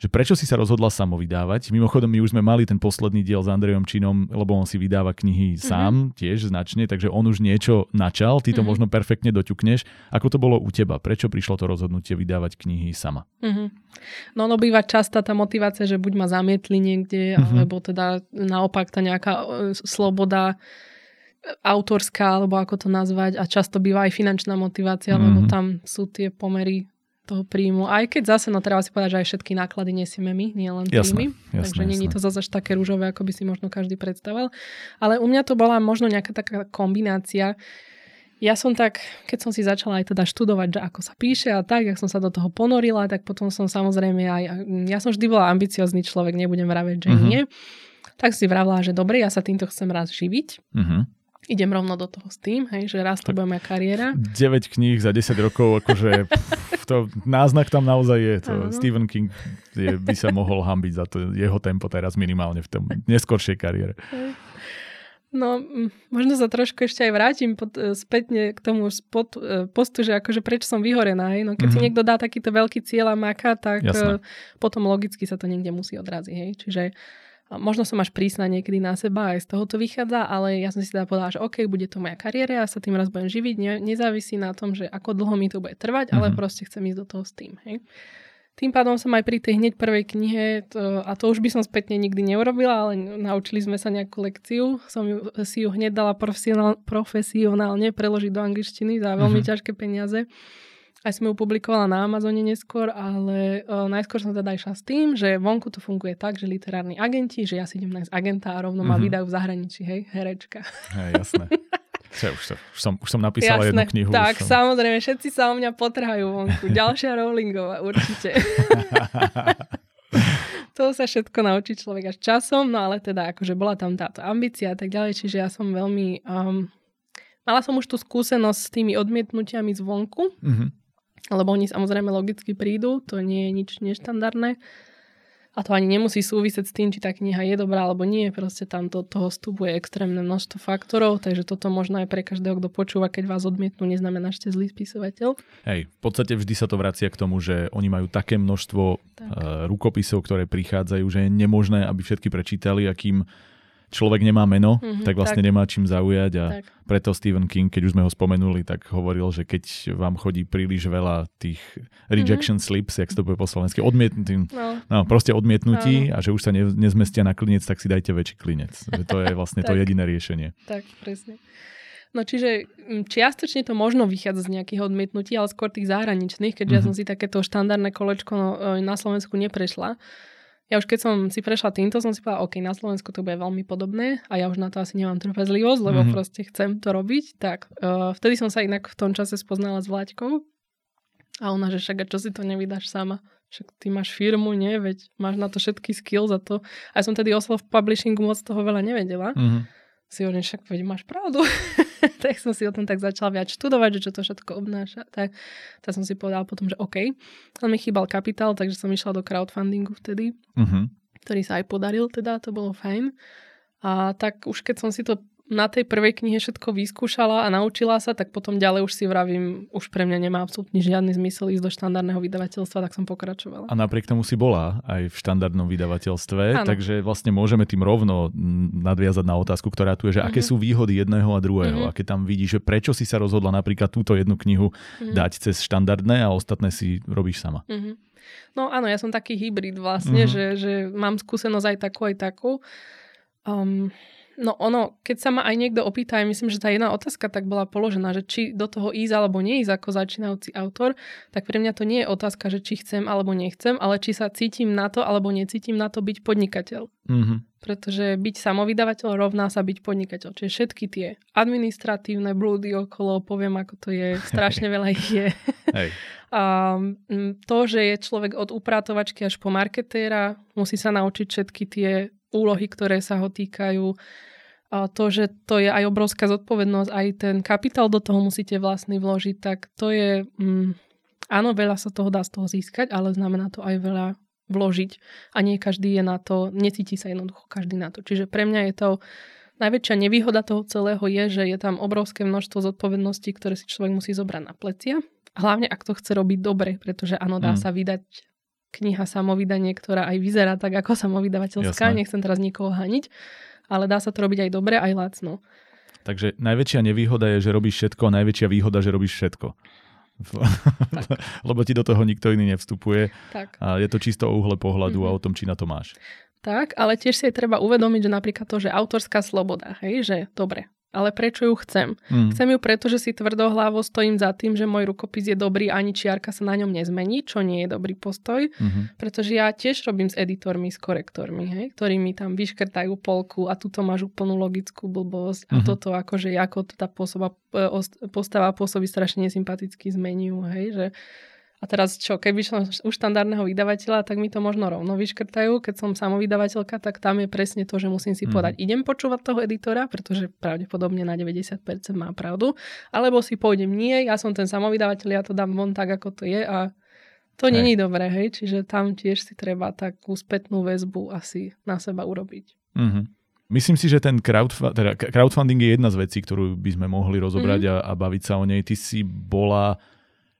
že prečo si sa rozhodla samo vydávať. Mimochodom, my už sme mali ten posledný diel s Andrejom Činom, lebo on si vydáva knihy sám, tiež značne, takže on už niečo načal, ty to Mhm. možno perfektne doťukneš. Ako to bolo u teba? Prečo prišlo to rozhodnutie vydávať knihy sama? Mhm. No ono býva častá tá motivácia, že buď ma zamietli niekde, Mhm. alebo teda naopak tá nejaká e, sloboda e, autorská, alebo ako to nazvať. A často býva aj finančná motivácia, lebo Mhm. tam sú tie pomery toho príjmu. Aj keď zase, no treba si povedať, že aj všetky náklady nesieme my, nie len Jasné, príjmy. jasné, takže není jasné. to zase až také rúžové, ako by si možno každý predstavoval. Ale u mňa to bola možno nejaká taká kombinácia. Ja som tak, keď som si začala aj teda študovať, že ako sa píše a tak, jak som sa do toho ponorila, tak potom som samozrejme aj, ja som vždy bola ambiciozný človek, nebudem vraveť, že Mhm. nie. Tak si vravila, že dobre, ja sa týmto chcem raz živiť. Mhm. Idem rovno do toho s tým, hej, že raz to bude moja kariéra. 9 kníh za 10 rokov, akože pff, to náznak tam naozaj je. To Áno. Stephen King je, by sa mohol hambiť za to jeho tempo teraz minimálne v tom neskoršej kariére. No, možno sa trošku ešte aj vrátim pod, e, spätne k tomu spod, e, postu, že akože prečo som vyhorená. Hej? No, keď Mhm. si niekto dá takýto veľký cieľ a maká, tak Jasné. e, potom logicky sa to niekde musí odraziť. Hej? Čiže možno som až prísna niekedy na seba, aj z toho to vychádza, ale ja som si teda povedala, že OK, bude to moja kariéra, ja sa tým raz budem živiť, ne, nezávisí na tom, že ako dlho mi to bude trvať, ale Mhm. proste chcem ísť do toho s tým. Hej? Tým pádom som aj pri tej hneď prvej knihe, to, a to už by som spätne nikdy neurobila, ale naučili sme sa nejakú lekciu. Som ju, si ju hneď dala profesionál, profesionálne preložiť do angličtiny za veľmi Mhm. ťažké peniaze. Aj som ju publikovala na Amazone neskôr, ale uh, najskôr som teda išla s tým, že vonku to funguje tak, že literárni agenti, že ja si idem nájsť agenta a rovno ma Mhm. vydajú v zahraničí, hej, herečka. Hej, jasné. Čo, už, to, už, som, už som napísala jednu knihu. tak som... samozrejme, všetci sa o mňa potrhajú vonku. Ďalšia Rowlingová, určite. to sa všetko naučí človek až časom, no ale teda akože bola tam táto ambícia a tak ďalej, čiže ja som veľmi... Um, mala som už tú skúsenosť s tými odmietnutiami zvonku, Mhm. Lebo oni samozrejme logicky prídu, to nie je nič neštandardné. A to ani nemusí súvisieť s tým, či tá kniha je dobrá alebo nie, proste tam do toho vstupuje extrémne množstvo faktorov, takže toto možno aj pre každého, kto počúva, keď vás odmietnú, neznamená, že ste zlý spisovateľ. Hej, v podstate vždy sa to vracia k tomu, že oni majú také množstvo Tak. uh, rukopisov, ktoré prichádzajú, že je nemožné, aby všetky prečítali, akým človek nemá meno, Mhm, tak vlastne tak. nemá čím zaujať a Tak. preto Stephen King, keď už sme ho spomenuli, tak hovoril, že keď vám chodí príliš veľa tých rejection slips, jak to povie po slovensky, odmietnutí, No, no proste odmietnutí a že už sa ne, nezmestia na klinec, tak si dajte väčší klinec. Že to je vlastne to jediné riešenie. tak, presne. No čiže mm, čiastočne to možno vychádza z nejakých odmietnutí, ale skôr tých zahraničných, keďže ja Mhm. som si takéto štandardné kolečko no, e, na Slovensku neprešla. Ja už keď som si prešla týmto, som si povedala, OK, na Slovensku to bude veľmi podobné a ja už na to asi nemám trpezlivosť, lebo Mhm. proste chcem to robiť. Tak uh, vtedy som sa inak v tom čase spoznala s Vláďkou a ona, že však a čo si to nevydáš sama? Však ty máš firmu, nie? Veď máš na to všetky skills a to. A ja som tedy o self-publishingu moc toho veľa nevedela Mhm. Si hovorím, však veď máš pravdu. tak som si o tom tak začala viac študovať, že čo to všetko obnáša. Tak, tak som si povedala potom, že OK. Ale mi chýbal kapitál, takže som išla do crowdfundingu vtedy, Mhm. ktorý sa aj podaril, teda to bolo fajn. A tak už keď som si to na tej prvej knihe všetko vyskúšala a naučila sa, tak potom ďalej už si vravím, už pre mňa nemá absolútne žiadny zmysel ísť do štandardného vydavateľstva, tak som pokračovala. A napriek tomu si bola aj v štandardnom vydavateľstve, Áno. takže vlastne môžeme tým rovno nadviazať na otázku, ktorá tu je, že aké Mhm. sú výhody jedného a druhého. Mhm. A keď tam vidíš, že prečo si sa rozhodla napríklad túto jednu knihu Mhm. dať cez štandardné a ostatné si robíš sama. Mhm. No áno, ja som taký hybrid vlastne, mm-hmm. že, že mám skúsenosť aj takú, aj takú. Um, No ono, keď sa ma aj niekto opýta, aj myslím, že tá jedna otázka tak bola položená, že či do toho ísť alebo neísť ako začínajúci autor, tak pre mňa to nie je otázka, že či chcem alebo nechcem, ale či sa cítim na to alebo necítim na to byť podnikateľ. Mm-hmm. Pretože byť samovydavateľ rovná sa byť podnikateľ. Čiže všetky tie administratívne blúdy okolo, poviem ako to je, strašne veľa ich je. Hej. A to, že je človek od upratovačky až po marketéra, musí sa naučiť všetky tie úlohy, ktoré sa ho týkajú. To, že to je aj obrovská zodpovednosť, aj ten kapitál do toho musíte vlastný vložiť, tak to je, mm, áno, veľa sa toho dá z toho získať, ale znamená to aj veľa vložiť a nie každý je na to, necíti sa jednoducho každý na to. Čiže pre mňa je to najväčšia nevýhoda toho celého je, že je tam obrovské množstvo zodpovedností, ktoré si človek musí zobrať na plecia. Hlavne ak to chce robiť dobre, pretože áno, dá mm. sa vydať kniha samovydanie, ktorá aj vyzerá tak ako samovydavateľská. Jasné. Nechcem teraz nikoho haniť, ale dá sa to robiť aj dobre, aj lacno. Takže najväčšia nevýhoda je, že robíš všetko a najväčšia výhoda, že robíš všetko. Lebo ti do toho nikto iný nevstupuje. Tak. A je to čisto o uhle pohľadu mm-hmm. a o tom, či na to máš. Tak, ale tiež si aj treba uvedomiť, že napríklad to, že autorská sloboda, hej, že dobre, ale prečo ju chcem? Mm. Chcem ju preto, že si tvrdohlavo stojím za tým, že môj rukopis je dobrý, ani čiarka sa na ňom nezmení, čo nie je dobrý postoj, mm-hmm. pretože ja tiež robím s editormi, s korektormi, hej, ktorí mi tam vyškrtajú polku a tuto máš úplnú logickú blbosť mm-hmm. a mhm. toto akože ako tá pôsoba, e, postava pôsobí strašne nesympaticky zmeniu, hej, že a teraz čo, keby som u štandardného vydavateľa, tak mi to možno rovno vyškrtajú. Keď som samovydavateľka, tak tam je presne to, že musím si mm. povedať, idem počúvať toho editora, pretože pravdepodobne na 90% má pravdu, alebo si pôjdem, nie, ja som ten samovydavateľ, ja to dám von tak, ako to je a to není dobré, hej, čiže tam tiež si treba takú spätnú väzbu asi na seba urobiť. Mm-hmm. Myslím si, že ten crowdf- teda crowdfunding je jedna z vecí, ktorú by sme mohli rozobrať mm-hmm. a, a baviť sa o nej. Ty si bola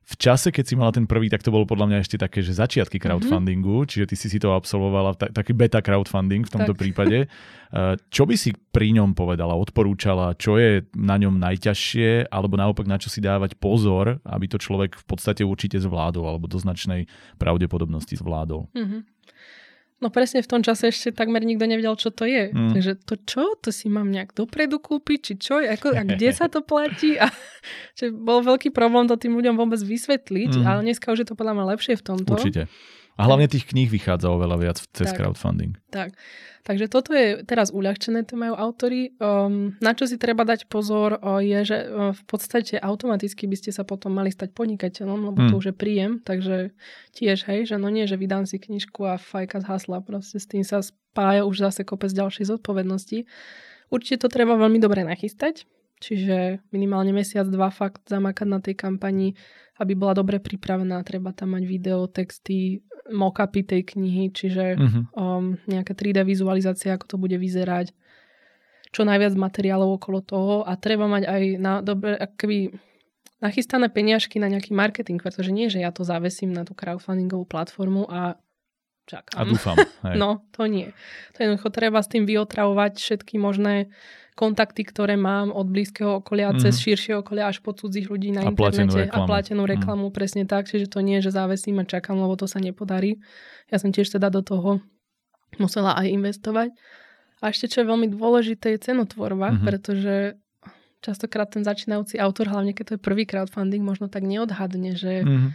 v čase, keď si mala ten prvý, tak to bolo podľa mňa ešte také, že začiatky mhm. crowdfundingu, mm-hmm. čiže ty si si to absolvovala, tak, taký beta crowdfunding v tomto tak. prípade. Eh, čo by si pri ňom povedala, odporúčala, čo je na ňom najťažšie, alebo naopak na čo si dávať pozor, aby to človek v podstate určite zvládol, alebo do značnej pravdepodobnosti zvládol? Mm-hmm. No presne v tom čase ešte takmer nikto nevedel, čo to je. Mm. Takže to čo? To si mám nejak dopredu kúpiť? Či čo? Ako, a kde sa to platí? A, že bol veľký problém to tým ľuďom vôbec vysvetliť, mm. ale dneska už je to podľa mňa lepšie v tomto. Určite. A hlavne tých kníh vychádza oveľa viac cez tak, crowdfunding. Tak. Takže toto je teraz uľahčené, to majú autory. Um, na čo si treba dať pozor, uh, je, že uh, v podstate automaticky by ste sa potom mali stať podnikateľom, lebo hmm. to už je príjem, takže tiež, hej, že no nie, že vydám si knižku a fajka z hasla, proste s tým sa spája už zase kopec ďalšej zodpovednosti. Určite to treba veľmi dobre nachystať, čiže minimálne mesiac, dva fakt zamakať na tej kampani, aby bola dobre pripravená, treba tam mať video, texty, mockupy tej knihy, čiže uh-huh. um, nejaká 3D vizualizácia, ako to bude vyzerať, čo najviac materiálov okolo toho a treba mať aj na dobre, akoby nachystané peniažky na nejaký marketing, pretože nie, že ja to zavesím na tú crowdfundingovú platformu a čakám. A dúfam. Hej. No, to nie. To jednoducho treba s tým vyotravovať všetky možné kontakty, ktoré mám od blízkeho okolia, mm-hmm. cez širšie okolia až po cudzích ľudí na a internete a platenú mhm. reklamu, mm. presne tak, čiže to nie je, že závesím a čakám, lebo to sa nepodarí. Ja som tiež teda do toho musela aj investovať. A ešte čo je veľmi dôležité je cenotvorba, mm-hmm. pretože častokrát ten začínajúci autor, hlavne keď to je prvý crowdfunding, možno tak neodhadne, že mm-hmm.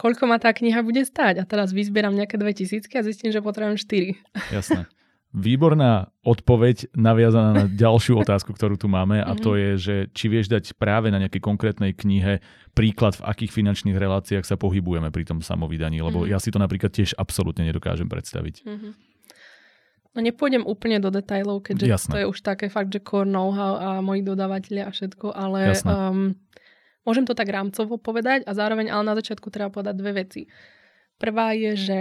koľko ma tá kniha bude stáť. A teraz vyzbieram nejaké 2000 a zistím, že potrebujem 4. Jasné. Výborná odpoveď naviazaná na ďalšiu otázku, ktorú tu máme a to mhm. je, že či vieš dať práve na nejakej konkrétnej knihe príklad, v akých finančných reláciách sa pohybujeme pri tom samovydaní, lebo mm-hmm. ja si to napríklad tiež absolútne nedokážem predstaviť. Mm-hmm. No nepôjdem úplne do detajlov, keďže Jasné. to je už také fakt, že core know-how a moji dodávateľia a všetko, ale um, môžem to tak rámcovo povedať a zároveň ale na začiatku treba povedať dve veci. Prvá je, že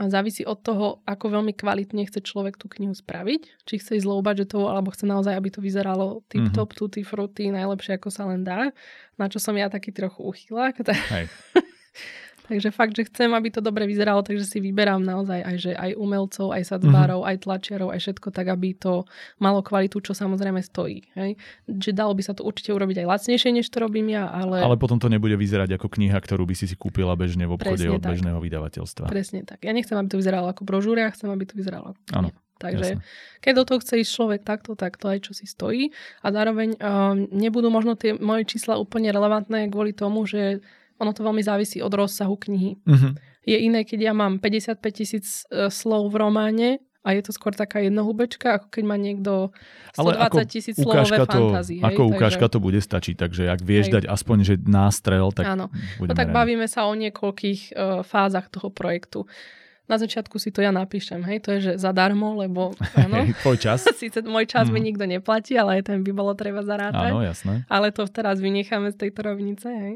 a závisí od toho, ako veľmi kvalitne chce človek tú knihu spraviť. Či chce ísť low budgetovou, alebo chce naozaj, aby to vyzeralo tip-top, mm-hmm. tutti frutti, najlepšie ako sa len dá. Na čo som ja taký trochu uchylák. Hej. Takže fakt, že chcem, aby to dobre vyzeralo, takže si vyberám naozaj aj, že aj umelcov, aj sadzbárov, mm-hmm. aj tlačiarov, aj všetko tak, aby to malo kvalitu, čo samozrejme stojí. Hej? Že dalo by sa to určite urobiť aj lacnejšie, než to robím ja, ale... Ale potom to nebude vyzerať ako kniha, ktorú by si si kúpila bežne v obchode Presne od tak. bežného vydavateľstva. Presne tak. Ja nechcem, aby to vyzeralo ako brožúria, chcem, aby to vyzeralo ako. Takže Jasne. keď do toho chce ísť človek takto, tak to aj čo si stojí. A zároveň um, nebudú možno tie moje čísla úplne relevantné kvôli tomu, že ono to veľmi závisí od rozsahu knihy. Uh-huh. Je iné, keď ja mám 55 tisíc uh, slov v románe a je to skôr taká jednohubečka, ako keď má niekto 120 tisíc slovové fantázii. Ako hej, ukážka takže... to bude stačiť, takže ak vieš hej. dať aspoň že nástrel, tak Áno. No tak radi. bavíme sa o niekoľkých uh, fázach toho projektu na začiatku si to ja napíšem, hej, to je, že zadarmo, lebo áno, tvoj čas. Sice môj čas mm. mi mhm. nikto neplatí, ale aj ten by bolo treba zarátať. Áno, jasné. Ale to teraz vynecháme z tejto rovnice, hej.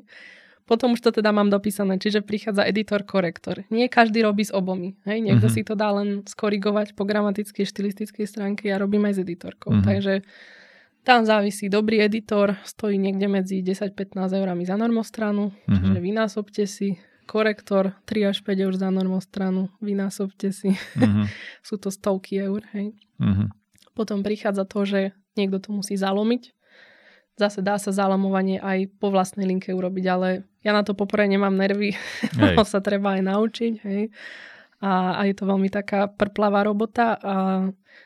Potom už to teda mám dopísané, čiže prichádza editor, korektor. Nie každý robí s obomi. Hej? Niekto mm-hmm. si to dá len skorigovať po gramatickej, štilistickej stránke, ja robím aj s editorkou. Mm-hmm. Takže tam závisí. Dobrý editor stojí niekde medzi 10-15 eurami za normostranu, mm-hmm. čiže vynásobte si korektor 3 až 5 eur za normostranu, vynásobte si. Mm-hmm. Sú to stovky eur, hej. Mm-hmm. Potom prichádza to, že niekto to musí zalomiť. Zase dá sa zalomovanie aj po vlastnej linke urobiť, ale ja na to poprvé nemám nervy. to sa treba aj naučiť, hej. A, a je to veľmi taká prplavá robota, a,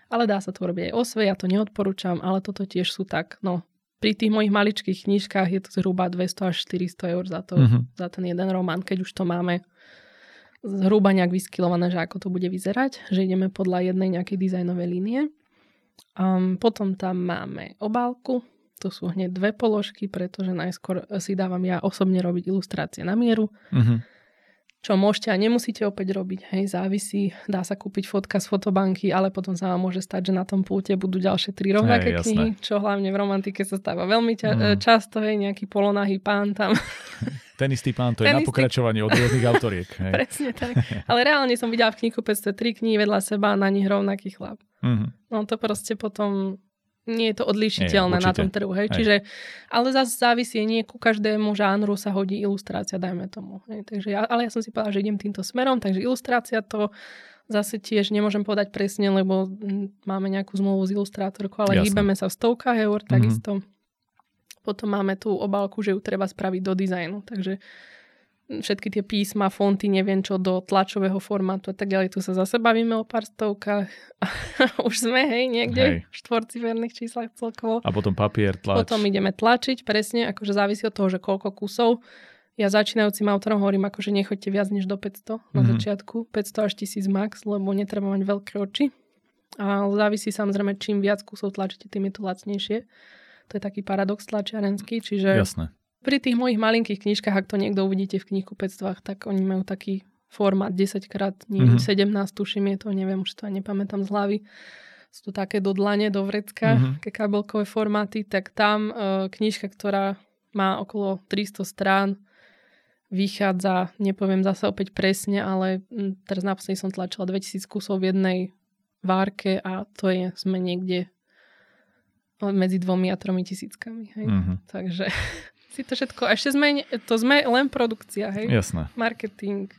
ale dá sa to urobiť aj osve, ja to neodporúčam, ale toto tiež sú tak, no pri tých mojich maličkých knižkách je to zhruba 200 až 400 eur za, to, uh-huh. za ten jeden román, keď už to máme zhruba nejak vyskilované, že ako to bude vyzerať, že ideme podľa jednej nejakej dizajnovej línie. Um, potom tam máme obálku, to sú hneď dve položky, pretože najskôr si dávam ja osobne robiť ilustrácie na mieru. Uh-huh čo môžete a nemusíte opäť robiť. Hej, závisí, dá sa kúpiť fotka z fotobanky, ale potom sa vám môže stať, že na tom púte budú ďalšie tri rovnaké hej, knihy, jasné. čo hlavne v romantike sa stáva veľmi ťa- mm. často, hej, nejaký polonahý pán tam. Ten istý pán, to Ten je istý... na pokračovanie od rôznych autoriek. Hej. Presne tak. Ale reálne som videla v knihu 503 knihy vedľa seba a na nich rovnaký chlap. Mm-hmm. No to proste potom nie je to odlišiteľné nie, na tom trhu. Hej? hej. Čiže, ale zase závisí, nie ku každému žánru sa hodí ilustrácia, dajme tomu. Hej? Takže ja, ale ja som si povedala, že idem týmto smerom, takže ilustrácia to zase tiež nemôžem povedať presne, lebo máme nejakú zmluvu s ilustrátorkou, ale Jasne. hýbeme sa v stovkách eur mhm. takisto. Mm-hmm. Potom máme tú obálku, že ju treba spraviť do dizajnu. Takže všetky tie písma, fonty, neviem čo, do tlačového formátu a tak ďalej. Tu sa zase bavíme o pár stovkách. Už sme, hej, niekde hej. v štvorciferných číslach celkovo. A potom papier, tlač. Potom ideme tlačiť, presne, akože závisí od toho, že koľko kusov. Ja začínajúcim autorom hovorím, akože nechoďte viac než do 500 na mm-hmm. začiatku. 500 až 1000 max, lebo netreba mať veľké oči. A závisí samozrejme, čím viac kusov tlačíte, tým je to lacnejšie. To je taký paradox tlačiarenský, čiže... Jasné pri tých mojich malinkých knižkách, ak to niekto uvidíte v knihkupectvách, tak oni majú taký formát 10 krát, nie, mm-hmm. 17 tuším je to, neviem, už to aj nepamätám z hlavy. Sú to také do dlane, do vrecka, mm-hmm. také kabelkové formáty, tak tam e, knižka, ktorá má okolo 300 strán, vychádza, nepoviem zase opäť presne, ale m, teraz naposledy som tlačila 2000 kusov v jednej várke a to je, sme niekde medzi dvomi a tromi tisíckami. Hej? Mm-hmm. Takže si to všetko. A ešte sme, to sme len produkcia, hej? Jasné. Marketing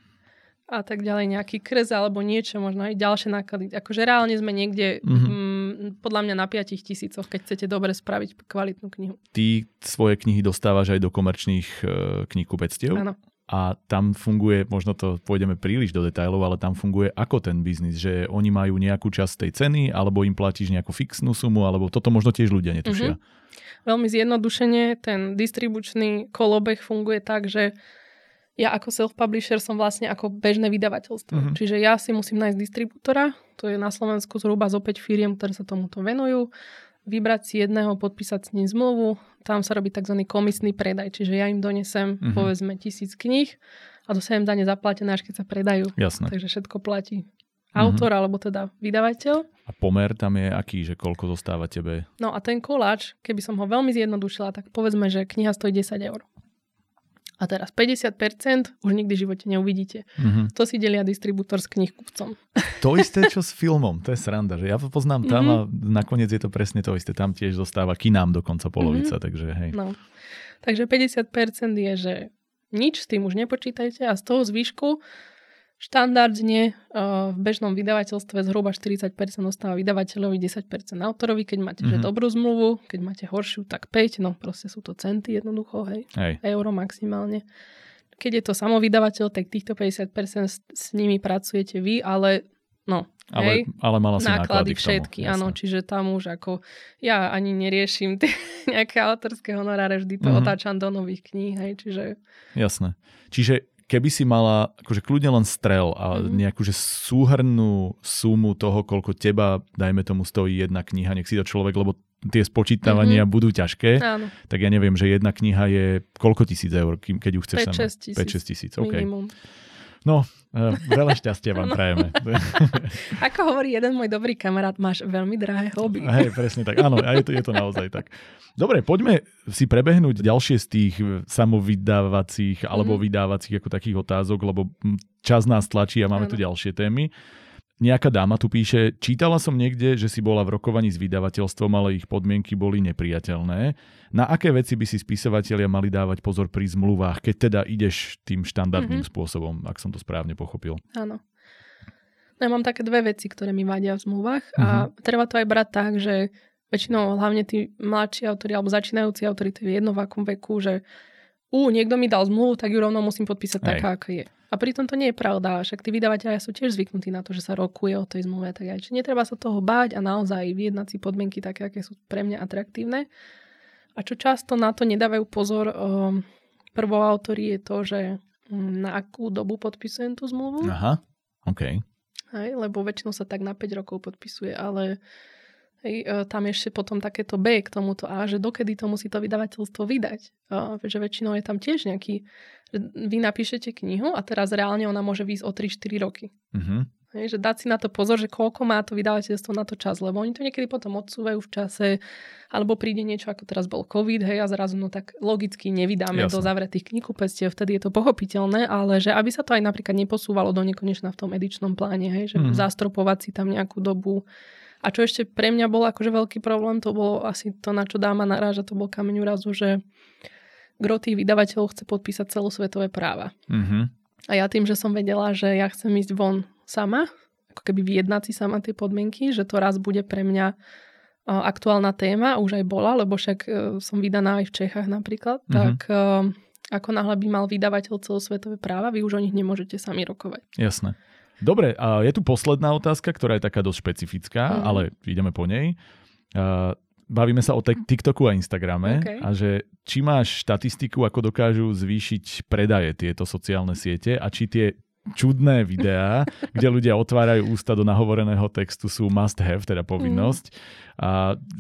a tak ďalej, nejaký krz alebo niečo, možno aj ďalšie náklady. Akože reálne sme niekde mm-hmm. m, podľa mňa na 5 tisícoch, keď chcete dobre spraviť kvalitnú knihu. Ty svoje knihy dostávaš aj do komerčných uh, knihkupectiev? Áno. A tam funguje, možno to pôjdeme príliš do detajlov, ale tam funguje ako ten biznis, že oni majú nejakú časť tej ceny, alebo im platíš nejakú fixnú sumu, alebo toto možno tiež ľudia netušia. Mm-hmm. Veľmi zjednodušene ten distribučný kolobeh funguje tak, že ja ako self-publisher som vlastne ako bežné vydavateľstvo. Uh-huh. Čiže ja si musím nájsť distribútora, to je na Slovensku zhruba z opäť firiem, ktoré sa tomuto venujú, vybrať si jedného, podpísať s ním zmluvu, tam sa robí tzv. komisný predaj, čiže ja im donesem uh-huh. povedzme tisíc kníh a dostanem dane zaplatené, až keď sa predajú. Jasné. Takže všetko platí autor, mm-hmm. alebo teda vydavateľ. A pomer tam je aký, že koľko zostáva tebe? No a ten koláč, keby som ho veľmi zjednodušila, tak povedzme, že kniha stojí 10 eur. A teraz 50% už nikdy v živote neuvidíte. Mm-hmm. To si delia distribútor s knihkupcom. To isté, čo s filmom. To je sranda, že ja to poznám tam mm-hmm. a nakoniec je to presne to isté. Tam tiež zostáva kinám dokonca polovica, mm-hmm. takže hej. No. Takže 50% je, že nič s tým už nepočítajte a z toho zvyšku štandardne uh, v bežnom vydavateľstve zhruba 40% ostáva vydavateľovi, 10% autorovi, keď máte mm-hmm. že mhm. dobrú zmluvu, keď máte horšiu, tak 5, no proste sú to centy jednoducho, hej, hej. euro maximálne. Keď je to samovydavateľ, tak týchto 50% s, s nimi pracujete vy, ale no, ale, hej, ale mala si náklady, náklady všetky, tomu, áno, čiže tam už ako ja ani neriešim tie nejaké autorské honoráre, vždy to mm-hmm. otáčam do nových kníh, hej, čiže... Jasné. Čiže keby si mala akože kľudne len strel a mm-hmm. nejakú že súhrnú sumu toho, koľko teba, dajme tomu, stojí jedna kniha, nech si to človek, lebo tie spočítavania mm-hmm. budú ťažké, Áno. tak ja neviem, že jedna kniha je koľko tisíc eur, keď ju chceš 5-6 tisíc. 5-6 tisíc, okay. Minimum. No, veľa šťastia vám prajeme. Ako hovorí jeden môj dobrý kamarát, máš veľmi drahé hobby. Hej, presne tak. Áno, je to, je to naozaj tak. Dobre, poďme si prebehnúť ďalšie z tých samovydávacích alebo mm. vydávacích ako takých otázok, lebo čas nás tlačí a máme ano. tu ďalšie témy. Nejaká dáma tu píše, čítala som niekde, že si bola v rokovaní s vydavateľstvom, ale ich podmienky boli nepriateľné. Na aké veci by si spisovatelia mali dávať pozor pri zmluvách, keď teda ideš tým štandardným mm-hmm. spôsobom, ak som to správne pochopil? Áno. No ja mám také dve veci, ktoré mi vadia v zmluvách mm-hmm. a mhm. treba to aj brať tak, že väčšinou hlavne tí mladší autori alebo začínajúci autori, to je jedno v akom veku, že ú, niekto mi dal zmluvu, tak ju rovno musím podpísať taká, aká je. A pritom to nie je pravda, však tí vydavateľia sú tiež zvyknutí na to, že sa rokuje o tej zmluve. Tak aj, či netreba sa toho báť a naozaj vyjednať si podmienky také, aké sú pre mňa atraktívne. A čo často na to nedávajú pozor um, prvoautori je to, že um, na akú dobu podpisujem tú zmluvu. Aha, OK. Hej, lebo väčšinou sa tak na 5 rokov podpisuje, ale Hej, e, tam ešte potom takéto B k tomuto A, že dokedy to musí to vydavateľstvo vydať. A, že väčšinou je tam tiež nejaký, že vy napíšete knihu a teraz reálne ona môže výjsť o 3-4 roky. Mm-hmm. Hej, že dať si na to pozor, že koľko má to vydavateľstvo na to čas, lebo oni to niekedy potom odsúvajú v čase, alebo príde niečo, ako teraz bol COVID, hej, a zrazu no tak logicky nevydáme Jasne. do zavretých knihkupectiev, vtedy je to pochopiteľné, ale že aby sa to aj napríklad neposúvalo do nekonečna v tom edičnom pláne, hej, že mm. zastropovať si tam nejakú dobu, a čo ešte pre mňa bol akože veľký problém, to bolo asi to, na čo dáma naráža, to bol kameň úrazu, že gro tých vydavateľov chce podpísať celosvetové práva. Mm-hmm. A ja tým, že som vedela, že ja chcem ísť von sama, ako keby vyjednať si sama tie podmienky, že to raz bude pre mňa aktuálna téma, už aj bola, lebo však e, som vydaná aj v Čechách napríklad, mm-hmm. tak e, ako náhle by mal vydavateľ celosvetové práva, vy už o nich nemôžete sami rokovať. Jasné. Dobre, a je tu posledná otázka, ktorá je taká dosť špecifická, mm. ale ideme po nej. Bavíme sa o TikToku a Instagrame okay. a že či máš štatistiku, ako dokážu zvýšiť predaje tieto sociálne siete a či tie čudné videá, kde ľudia otvárajú ústa do nahovoreného textu sú must have, teda povinnosť. Mm. A,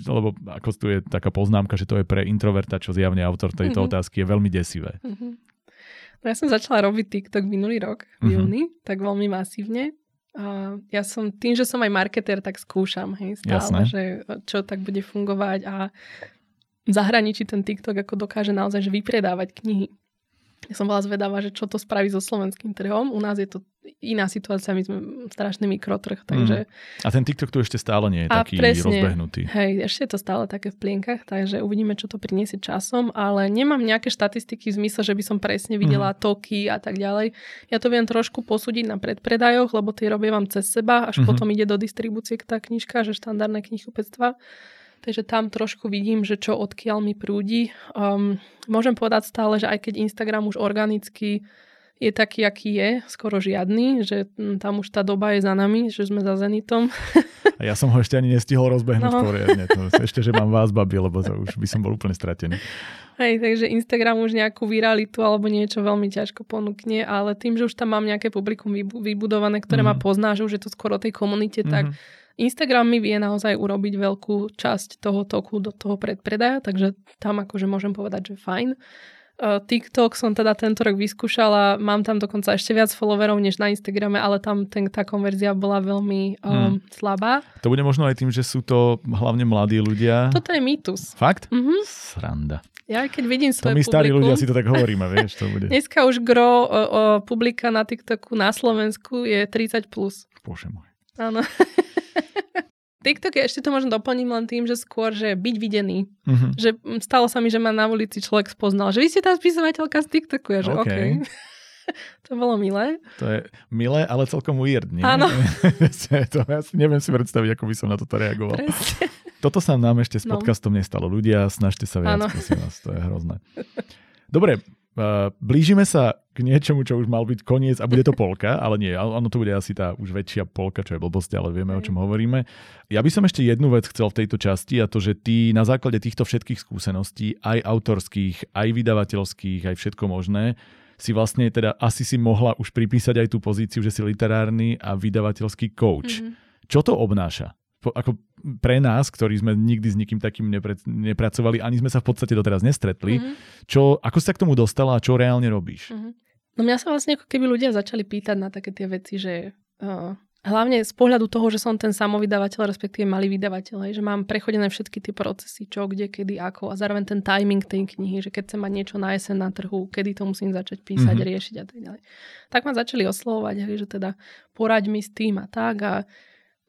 lebo ako tu je taká poznámka, že to je pre introverta, čo zjavne autor tejto mm-hmm. otázky je veľmi desivé. Mm-hmm. No ja som začala robiť TikTok minulý rok, v uh-huh. júni, tak veľmi masívne. A ja som, tým, že som aj marketér, tak skúšam, hej, stále, Jasné. že čo tak bude fungovať a v zahraničí ten TikTok ako dokáže naozaj že vypredávať knihy. Ja som bola zvedavá, že čo to spraví so slovenským trhom. U nás je to iná situácia, my sme strašný mikrotrh, takže... Mm. A ten TikTok tu ešte stále nie je a taký presne, rozbehnutý. Hej, ešte je to stále také v plienkach, takže uvidíme, čo to priniesie časom, ale nemám nejaké štatistiky v zmysle, že by som presne videla mm. toky a tak ďalej. Ja to viem trošku posúdiť na predpredajoch, lebo tie robia vám cez seba, až mm-hmm. potom ide do distribúcie tá knižka, že štandardné knihkupectva. Takže tam trošku vidím, že čo odkiaľ mi prúdi. Um, môžem povedať stále, že aj keď Instagram už organicky je taký, aký je, skoro žiadny, že hm, tam už tá doba je za nami, že sme za Zenitom. A ja som ho ešte ani nestihol rozbehnúť no. poriadne. To, ešte, že mám vás, babi, lebo to už by som bol úplne stratený. Hej, takže Instagram už nejakú viralitu alebo niečo veľmi ťažko ponúkne, ale tým, že už tam mám nejaké publikum vybudované, ktoré mm. ma mhm. pozná, že už je to skoro tej komunite, mm. tak mhm. Instagram mi vie naozaj urobiť veľkú časť toho toku do toho predpredaja, takže tam akože môžem povedať, že fajn. Uh, TikTok som teda tento rok vyskúšala, mám tam dokonca ešte viac followerov než na Instagrame, ale tam ten, tá konverzia bola veľmi um, hmm. slabá. To bude možno aj tým, že sú to hlavne mladí ľudia. Toto je mýtus. Fakt? Mm-hmm. Sranda. Ja keď vidím svoje To my starí ľudia si to tak hovoríme, vieš, to bude. Dneska už gro o, o, publika na TikToku na Slovensku je 30+. Plus. Bože môj. Áno. TikTok je, ešte to možno doplním len tým, že skôr, že byť videný. Mhm. Že stalo sa mi, že ma na ulici človek spoznal, že vy ste tá spisovateľka z TikToku. Ja, že OK. okay. to bolo milé. To je milé, ale celkom weird, nie? Áno. to, ja si neviem si predstaviť, ako by som na toto reagoval. Presne. Toto sa nám ešte s No. podcastom nestalo. Ľudia, snažte sa viac, Áno. prosím vás, to je hrozné. Dobre, uh, blížime sa k niečomu, čo už mal byť koniec a bude to polka, ale nie, ono to bude asi tá už väčšia polka, čo je blbosť, ale vieme, o čom hovoríme. Ja by som ešte jednu vec chcel v tejto časti a to, že ty na základe týchto všetkých skúseností, aj autorských, aj vydavateľských, aj všetko možné, si vlastne teda asi si mohla už pripísať aj tú pozíciu, že si literárny a vydavateľský coach. Mhm. Čo to obnáša? Po, ako pre nás, ktorí sme nikdy s nikým takým nepre, nepracovali, ani sme sa v podstate doteraz nestretli, Mhm. čo, ako sa k tomu dostala a čo reálne robíš? Mhm. No mňa sa vlastne ako keby ľudia začali pýtať na také tie veci, že uh, hlavne z pohľadu toho, že som ten samovydavateľ, respektíve malý vydavateľ, že mám prechodené všetky tie procesy, čo, kde, kedy, ako a zároveň ten timing tej knihy, že keď chcem mať niečo na jeseň na trhu, kedy to musím začať písať, Mhm. mm-hmm. riešiť a tak ďalej. Tak ma začali oslovovať, že teda poraď mi s tým a tak a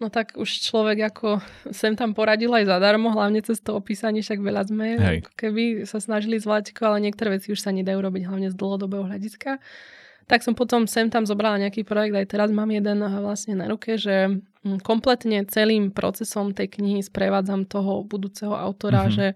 No tak už človek ako sem tam poradil aj zadarmo, hlavne cez to opísanie, však veľa sme Hej. ako keby sa snažili zvládť, ale niektoré veci už sa nedajú robiť hlavne z dlhodobého hľadiska. Tak som potom sem tam zobrala nejaký projekt, aj teraz mám jeden eh, vlastne na ruke, že mm, kompletne celým procesom tej knihy sprevádzam toho budúceho autora, Mhm. mm-hmm. že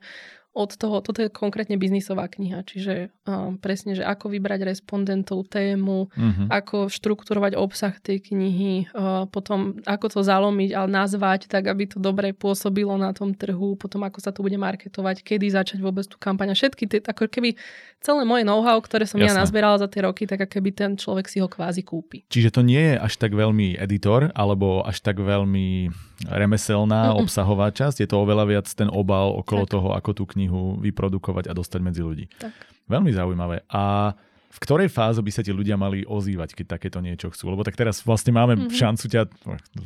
od toho, toto je konkrétne biznisová kniha, čiže uh, presne, že ako vybrať respondentov, tému, Mhm. ako štrukturovať obsah tej knihy, uh, potom ako to zalomiť a nazvať tak, aby to dobre pôsobilo na tom trhu, potom ako sa to bude marketovať, kedy začať vôbec tú kampaň a všetky tie, ako keby celé moje know-how, ktoré som ja Jasné. nazbierala za tie roky, tak ako keby ten človek si ho kvázi kúpi. Čiže to nie je až tak veľmi editor, alebo až tak veľmi remeselná, Mm-mm. obsahová časť. Je to oveľa viac ten obal okolo Tak. toho, ako tú knihu vyprodukovať a dostať medzi ľudí. Tak. Veľmi zaujímavé. A v ktorej fáze by sa ti ľudia mali ozývať, keď takéto niečo chcú? Lebo tak teraz vlastne máme Mhm. šancu ťa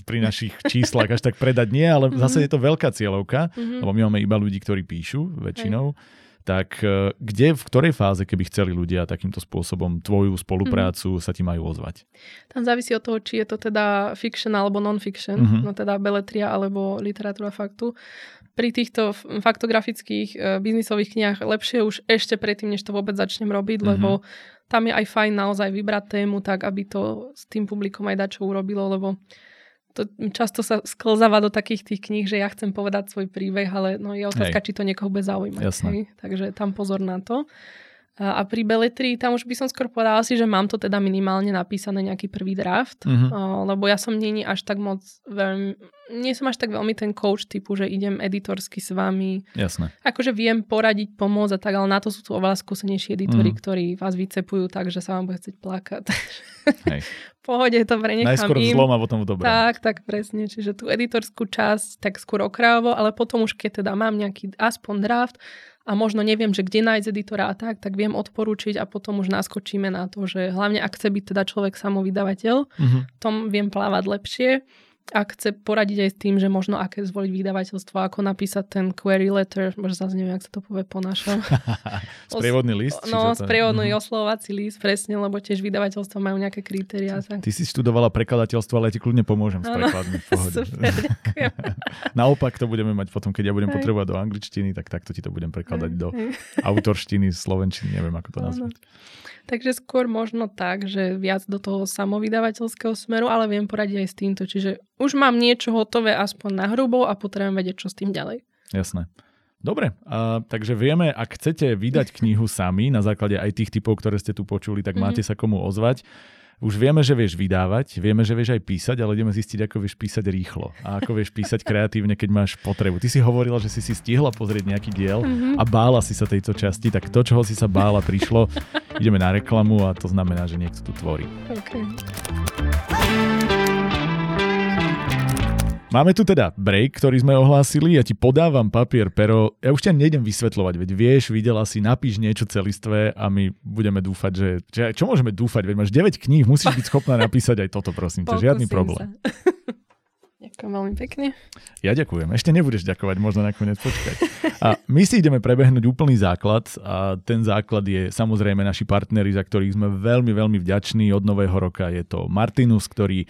pri našich číslach až tak predať nie, ale Mhm. zase je to veľká cieľovka, Mhm. lebo my máme iba ľudí, ktorí píšu väčšinou. Tak e, kde, v ktorej fáze, keby chceli ľudia takýmto spôsobom tvoju spoluprácu, sa ti majú ozvať? Tam závisí od toho, či je to teda fiction alebo non-fiction, Mhm. no teda beletria alebo literatúra faktu. Pri týchto faktografických e, biznisových knihách lepšie už ešte predtým, než to vôbec začnem robiť, Mhm. lebo tam je aj fajn naozaj vybrať tému tak, aby to s tým publikom aj dačo urobilo, lebo to často sa sklzáva do takých tých kníh, že ja chcem povedať svoj príbeh, ale no je otázka, Hej. či to niekoho bude zaujímať. Jasné. Hej? Takže tam pozor na to. A pri beletrii tam už by som skôr povedala si, že mám to teda minimálne napísané nejaký prvý draft, o, lebo ja som není až tak moc veľmi, nie som až tak veľmi ten coach typu, že idem editorsky s vami. Jasné. Akože viem poradiť, pomôcť a tak, ale na to sú tu oveľa skúsenejší editori, Mhm. ktorí vás vycepujú tak, že sa vám bude chcieť plakať. Hej. pohode to prenechám Najskôr im. zlom a potom v dobrom. Tak, tak presne. Čiže tú editorskú časť tak skôr okrajovo, ale potom už keď teda mám nejaký aspoň draft a možno neviem, že kde nájsť editora a tak, tak viem odporúčiť a potom už naskočíme na to, že hlavne ak chce byť teda človek samovydavateľ, Mhm. v tom viem plávať lepšie. Ak chce poradiť aj s tým, že možno aké zvoliť vydavateľstvo, ako napísať ten query letter, možno zase neviem, ak sa to povie po našom. Sprievodný list? No, to sprievodný Mhm. oslovovací list, presne, lebo tiež vydavateľstva majú nejaké kritériá. Tak. Ty si študovala prekladateľstvo, ale ja ti kľudne pomôžem s Áno. prekladmi. Super. Naopak to budeme mať potom, keď ja budem Hej. potrebovať do angličtiny, tak takto ti to budem prekladať do Hej. autorštiny, slovenčiny, neviem ako to nazvať. Takže skôr možno tak, že viac do toho samovydavateľského smeru, ale viem poradiť aj s týmto. Čiže už mám niečo hotové aspoň na hrubo a potrebujem vedieť, čo s tým ďalej. Jasné. Dobre, a, takže vieme, ak chcete vydať knihu sami, na základe aj tých typov, ktoré ste tu počuli, tak Mhm. máte sa komu ozvať. Už vieme, že vieš vydávať, vieme, že vieš aj písať, ale ideme zistiť, ako vieš písať rýchlo a ako vieš písať kreatívne, keď máš potrebu. Ty si hovorila, že si si stihla pozrieť nejaký diel Mhm. a bála si sa tejto časti, tak to, čoho si sa bála, prišlo. Ideme na reklamu a to znamená, že niekto tu tvorí. Okay. Máme tu teda break, ktorý sme ohlásili. Ja ti podávam papier, pero ja už ťa nejdem vysvetľovať, veď vieš, videla si, napíš niečo celistvé a my budeme dúfať, že... že čo môžeme dúfať, veď máš 9 kníh, musíš byť schopná napísať aj toto, prosím ťa, žiadny problém. sa. Ďakujem veľmi pekne. Ja ďakujem. Ešte nebudeš ďakovať, možno nakoniec počkať. A my si ideme prebehnúť úplný základ a ten základ je samozrejme naši partneri, za ktorých sme veľmi, veľmi vďační. Od nového roka je to Martinus, ktorý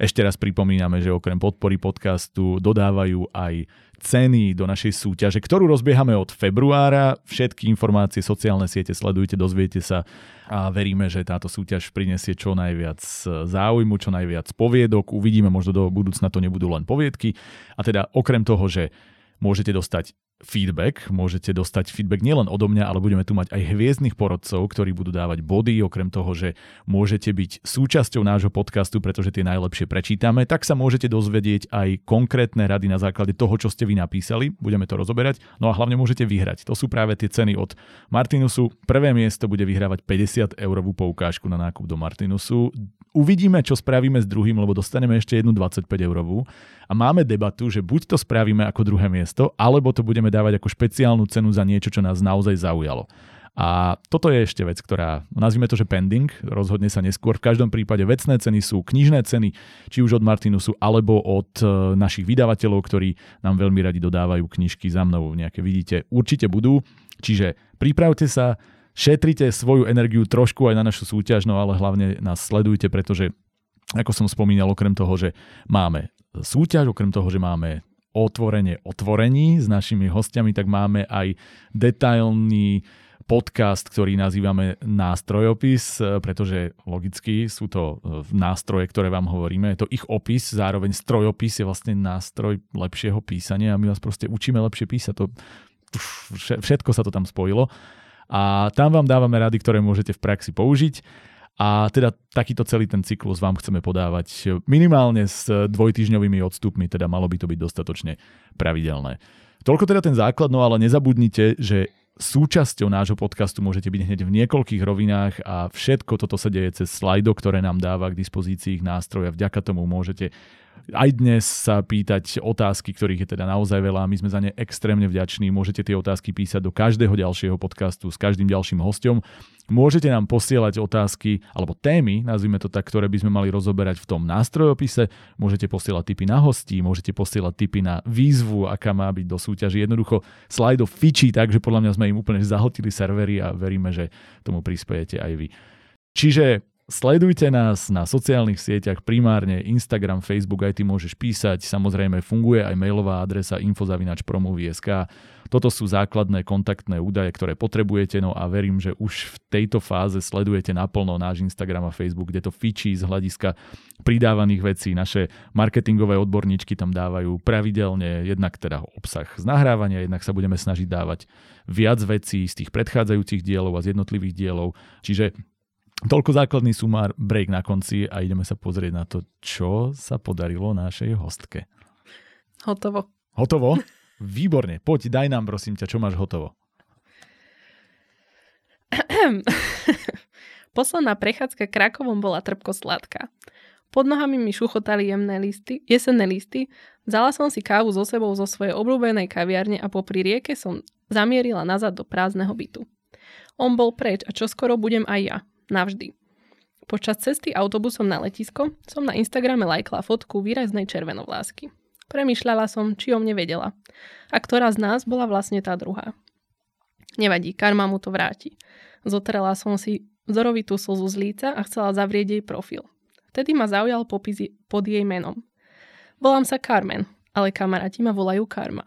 Ešte raz pripomíname, že okrem podpory podcastu dodávajú aj ceny do našej súťaže, ktorú rozbiehame od februára. Všetky informácie, sociálne siete sledujte, dozviete sa a veríme, že táto súťaž prinesie čo najviac záujmu, čo najviac poviedok. Uvidíme, možno do budúcna to nebudú len poviedky. A teda okrem toho, že môžete dostať feedback. Môžete dostať feedback nielen odo mňa, ale budeme tu mať aj hviezdnych porodcov, ktorí budú dávať body, okrem toho, že môžete byť súčasťou nášho podcastu, pretože tie najlepšie prečítame, tak sa môžete dozvedieť aj konkrétne rady na základe toho, čo ste vy napísali. Budeme to rozoberať. No a hlavne môžete vyhrať. To sú práve tie ceny od Martinusu. Prvé miesto bude vyhrávať 50 eurovú poukážku na nákup do Martinusu. Uvidíme, čo spravíme s druhým, lebo dostaneme ešte jednu 25 eurovú. A máme debatu, že buď to spravíme ako druhé miesto, alebo to budeme dávať ako špeciálnu cenu za niečo, čo nás naozaj zaujalo. A toto je ešte vec, ktorá, nazvime to, že pending, rozhodne sa neskôr. V každom prípade vecné ceny sú knižné ceny, či už od Martinusu, alebo od e, našich vydavateľov, ktorí nám veľmi radi dodávajú knižky za mnou, nejaké vidíte, určite budú. Čiže pripravte sa, šetrite svoju energiu trošku aj na našu súťaž, no ale hlavne nás sledujte, pretože ako som spomínal, okrem toho, že máme súťaž, okrem toho, že máme otvorenie otvorení s našimi hostiami, tak máme aj detailný podcast, ktorý nazývame nástrojopis, pretože logicky sú to e, nástroje, ktoré vám hovoríme. Je to ich opis, zároveň strojopis je vlastne nástroj lepšieho písania a my vás proste učíme lepšie písať. To, všetko sa to tam spojilo a tam vám dávame rady, ktoré môžete v praxi použiť. A teda takýto celý ten cyklus vám chceme podávať minimálne s dvojtyžňovými odstupmi, teda malo by to byť dostatočne pravidelné. Toľko teda ten základ, no ale nezabudnite, že súčasťou nášho podcastu môžete byť hneď v niekoľkých rovinách a všetko toto sa deje cez slajdo, ktoré nám dáva k dispozícii ich nástroja. Vďaka tomu môžete aj dnes sa pýtať otázky, ktorých je teda naozaj veľa my sme za ne extrémne vďační. Môžete tie otázky písať do každého ďalšieho podcastu s každým ďalším hostom. Môžete nám posielať otázky alebo témy, nazvime to tak, ktoré by sme mali rozoberať v tom nástrojopise. Môžete posielať tipy na hostí, môžete posielať tipy na výzvu, aká má byť do súťaži. Jednoducho slajdo fičí tak, že podľa mňa sme im úplne zahltili servery a veríme, že tomu prispiejete aj vy. Čiže Sledujte nás na sociálnych sieťach, primárne Instagram, Facebook, aj ty môžeš písať. Samozrejme funguje aj mailová adresa infozavinačpromovy.sk. Toto sú základné kontaktné údaje, ktoré potrebujete, no a verím, že už v tejto fáze sledujete naplno náš Instagram a Facebook, kde to fičí z hľadiska pridávaných vecí. Naše marketingové odborníčky tam dávajú pravidelne jednak teda obsah z nahrávania, jednak sa budeme snažiť dávať viac vecí z tých predchádzajúcich dielov a z jednotlivých dielov. Čiže Toľko základný sumár, break na konci a ideme sa pozrieť na to, čo sa podarilo našej hostke. Hotovo. Hotovo? Výborne. Poď, daj nám prosím ťa, čo máš hotovo. Posledná prechádzka Krakovom bola trpko sladká. Pod nohami mi šuchotali jemné listy, jesenné listy, vzala som si kávu so sebou zo svojej obľúbenej kaviarne a popri rieke som zamierila nazad do prázdneho bytu. On bol preč a čoskoro budem aj ja, Navždy. Počas cesty autobusom na letisko som na Instagrame lajkla fotku výraznej červenovlásky. Premýšľala som, či o mne vedela. A ktorá z nás bola vlastne tá druhá. Nevadí, karma mu to vráti. Zotrela som si vzorovitú slzu z líca a chcela zavrieť jej profil. Vtedy ma zaujal popis pod jej menom. Volám sa Carmen, ale kamaráti ma volajú Karma.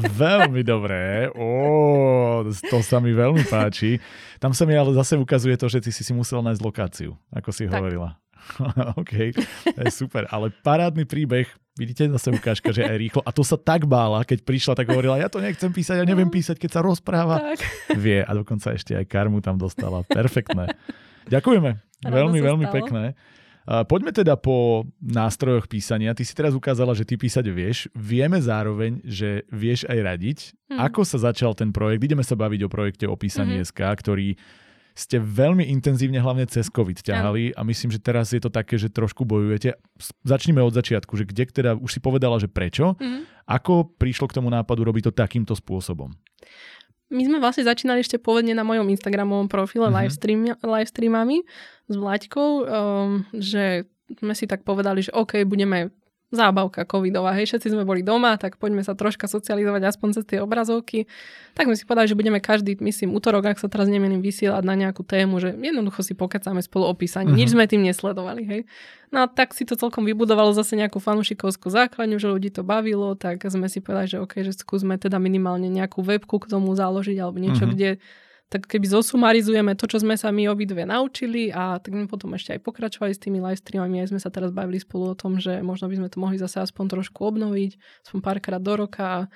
Mm, veľmi dobré. Ó, to sa mi veľmi páči. Tam sa mi ale zase ukazuje to, že ty si si musel nájsť lokáciu, ako si tak. hovorila. OK, to je super. Ale parádny príbeh, vidíte, zase ukážka, že aj rýchlo. A to sa tak bála, keď prišla, tak hovorila, ja to nechcem písať, ja neviem no. písať, keď sa rozpráva. Tak. Vie a dokonca ešte aj karmu tam dostala. Perfektné. Ďakujeme. Rado veľmi, veľmi stalo. pekné. Poďme teda po nástrojoch písania. Ty si teraz ukázala, že ty písať vieš. Vieme zároveň, že vieš aj radiť. Mm. Ako sa začal ten projekt? Ideme sa baviť o projekte o písaní mm. SK, ktorý ste veľmi intenzívne hlavne cez COVID ťahali a myslím, že teraz je to také, že trošku bojujete. Začníme od začiatku, že kde teda, už si povedala, že prečo, mm. ako prišlo k tomu nápadu robiť to takýmto spôsobom? My sme vlastne začínali ešte pôvodne na mojom Instagramovom profile mm-hmm. live, stream, live streamami s Vlaďkou, um, že sme si tak povedali, že OK, budeme zábavka covidová. Hej, všetci sme boli doma, tak poďme sa troška socializovať aspoň cez tie obrazovky. Tak sme si povedali, že budeme každý, myslím, útorok, ak sa teraz nemením, vysielať na nejakú tému, že jednoducho si pokecáme spolu o písaní. Uh-huh. Nič sme tým nesledovali. Hej. No a tak si to celkom vybudovalo zase nejakú fanušikovskú základňu, že ľudí to bavilo, tak sme si povedali, že OK, že skúsme teda minimálne nejakú webku k tomu založiť alebo niečo, uh-huh. kde tak keby zosumarizujeme to, čo sme sa my obidve naučili a tak sme potom ešte aj pokračovali s tými live streamami, aj sme sa teraz bavili spolu o tom, že možno by sme to mohli zase aspoň trošku obnoviť, aspoň párkrát do roka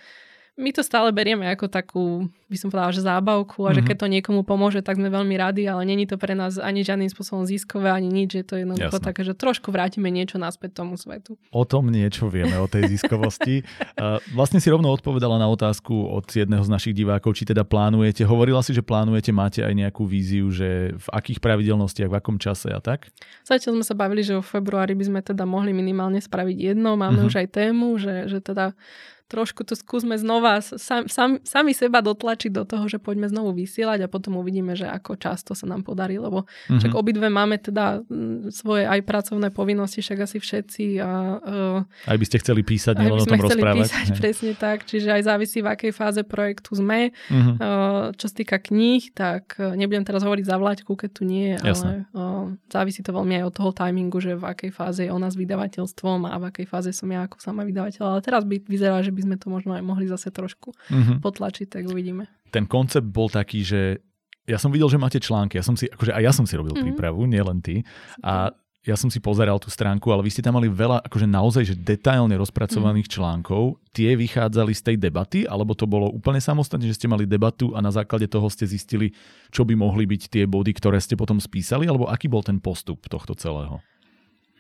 my to stále berieme ako takú, by som povedala, že zábavku a mm-hmm. že mhm. keď to niekomu pomôže, tak sme veľmi radi, ale není to pre nás ani žiadnym spôsobom ziskové, ani nič, že to je jednoducho také, že trošku vrátime niečo naspäť tomu svetu. O tom niečo vieme, o tej ziskovosti. vlastne si rovno odpovedala na otázku od jedného z našich divákov, či teda plánujete, hovorila si, že plánujete, máte aj nejakú víziu, že v akých pravidelnostiach, v akom čase a tak? Zatiaľ sme sa bavili, že v februári by sme teda mohli minimálne spraviť jedno, máme mm-hmm. už aj tému, že, že teda trošku to skúsme znova sam, sam, sami seba dotlačiť do toho, že poďme znovu vysielať a potom uvidíme, že ako často sa nám podarí, lebo mm-hmm. však obidve máme teda svoje aj pracovné povinnosti, však asi všetci. A, uh, aj by ste chceli písať, nielen o tom rozprávať. Písať, presne tak, čiže aj závisí v akej fáze projektu sme. Mm-hmm. Uh, čo sa týka kníh, tak uh, nebudem teraz hovoriť za Vlaďku, keď tu nie je, ale uh, závisí to veľmi aj od toho timingu, že v akej fáze je ona s vydavateľstvom a v akej fáze som ja ako sama vydavateľ. Ale teraz by vyzerá, že by sme to možno aj mohli zase trošku mm-hmm. potlačiť, tak uvidíme. Ten koncept bol taký, že ja som videl, že máte články, ja som si, akože aj ja som si robil mm-hmm. prípravu, nielen ty. A ja som si pozeral tú stránku, ale vy ste tam mali veľa, akože naozaj, že detailne rozpracovaných mm. článkov. Tie vychádzali z tej debaty, alebo to bolo úplne samostatne, že ste mali debatu a na základe toho ste zistili, čo by mohli byť tie body, ktoré ste potom spísali, alebo aký bol ten postup tohto celého?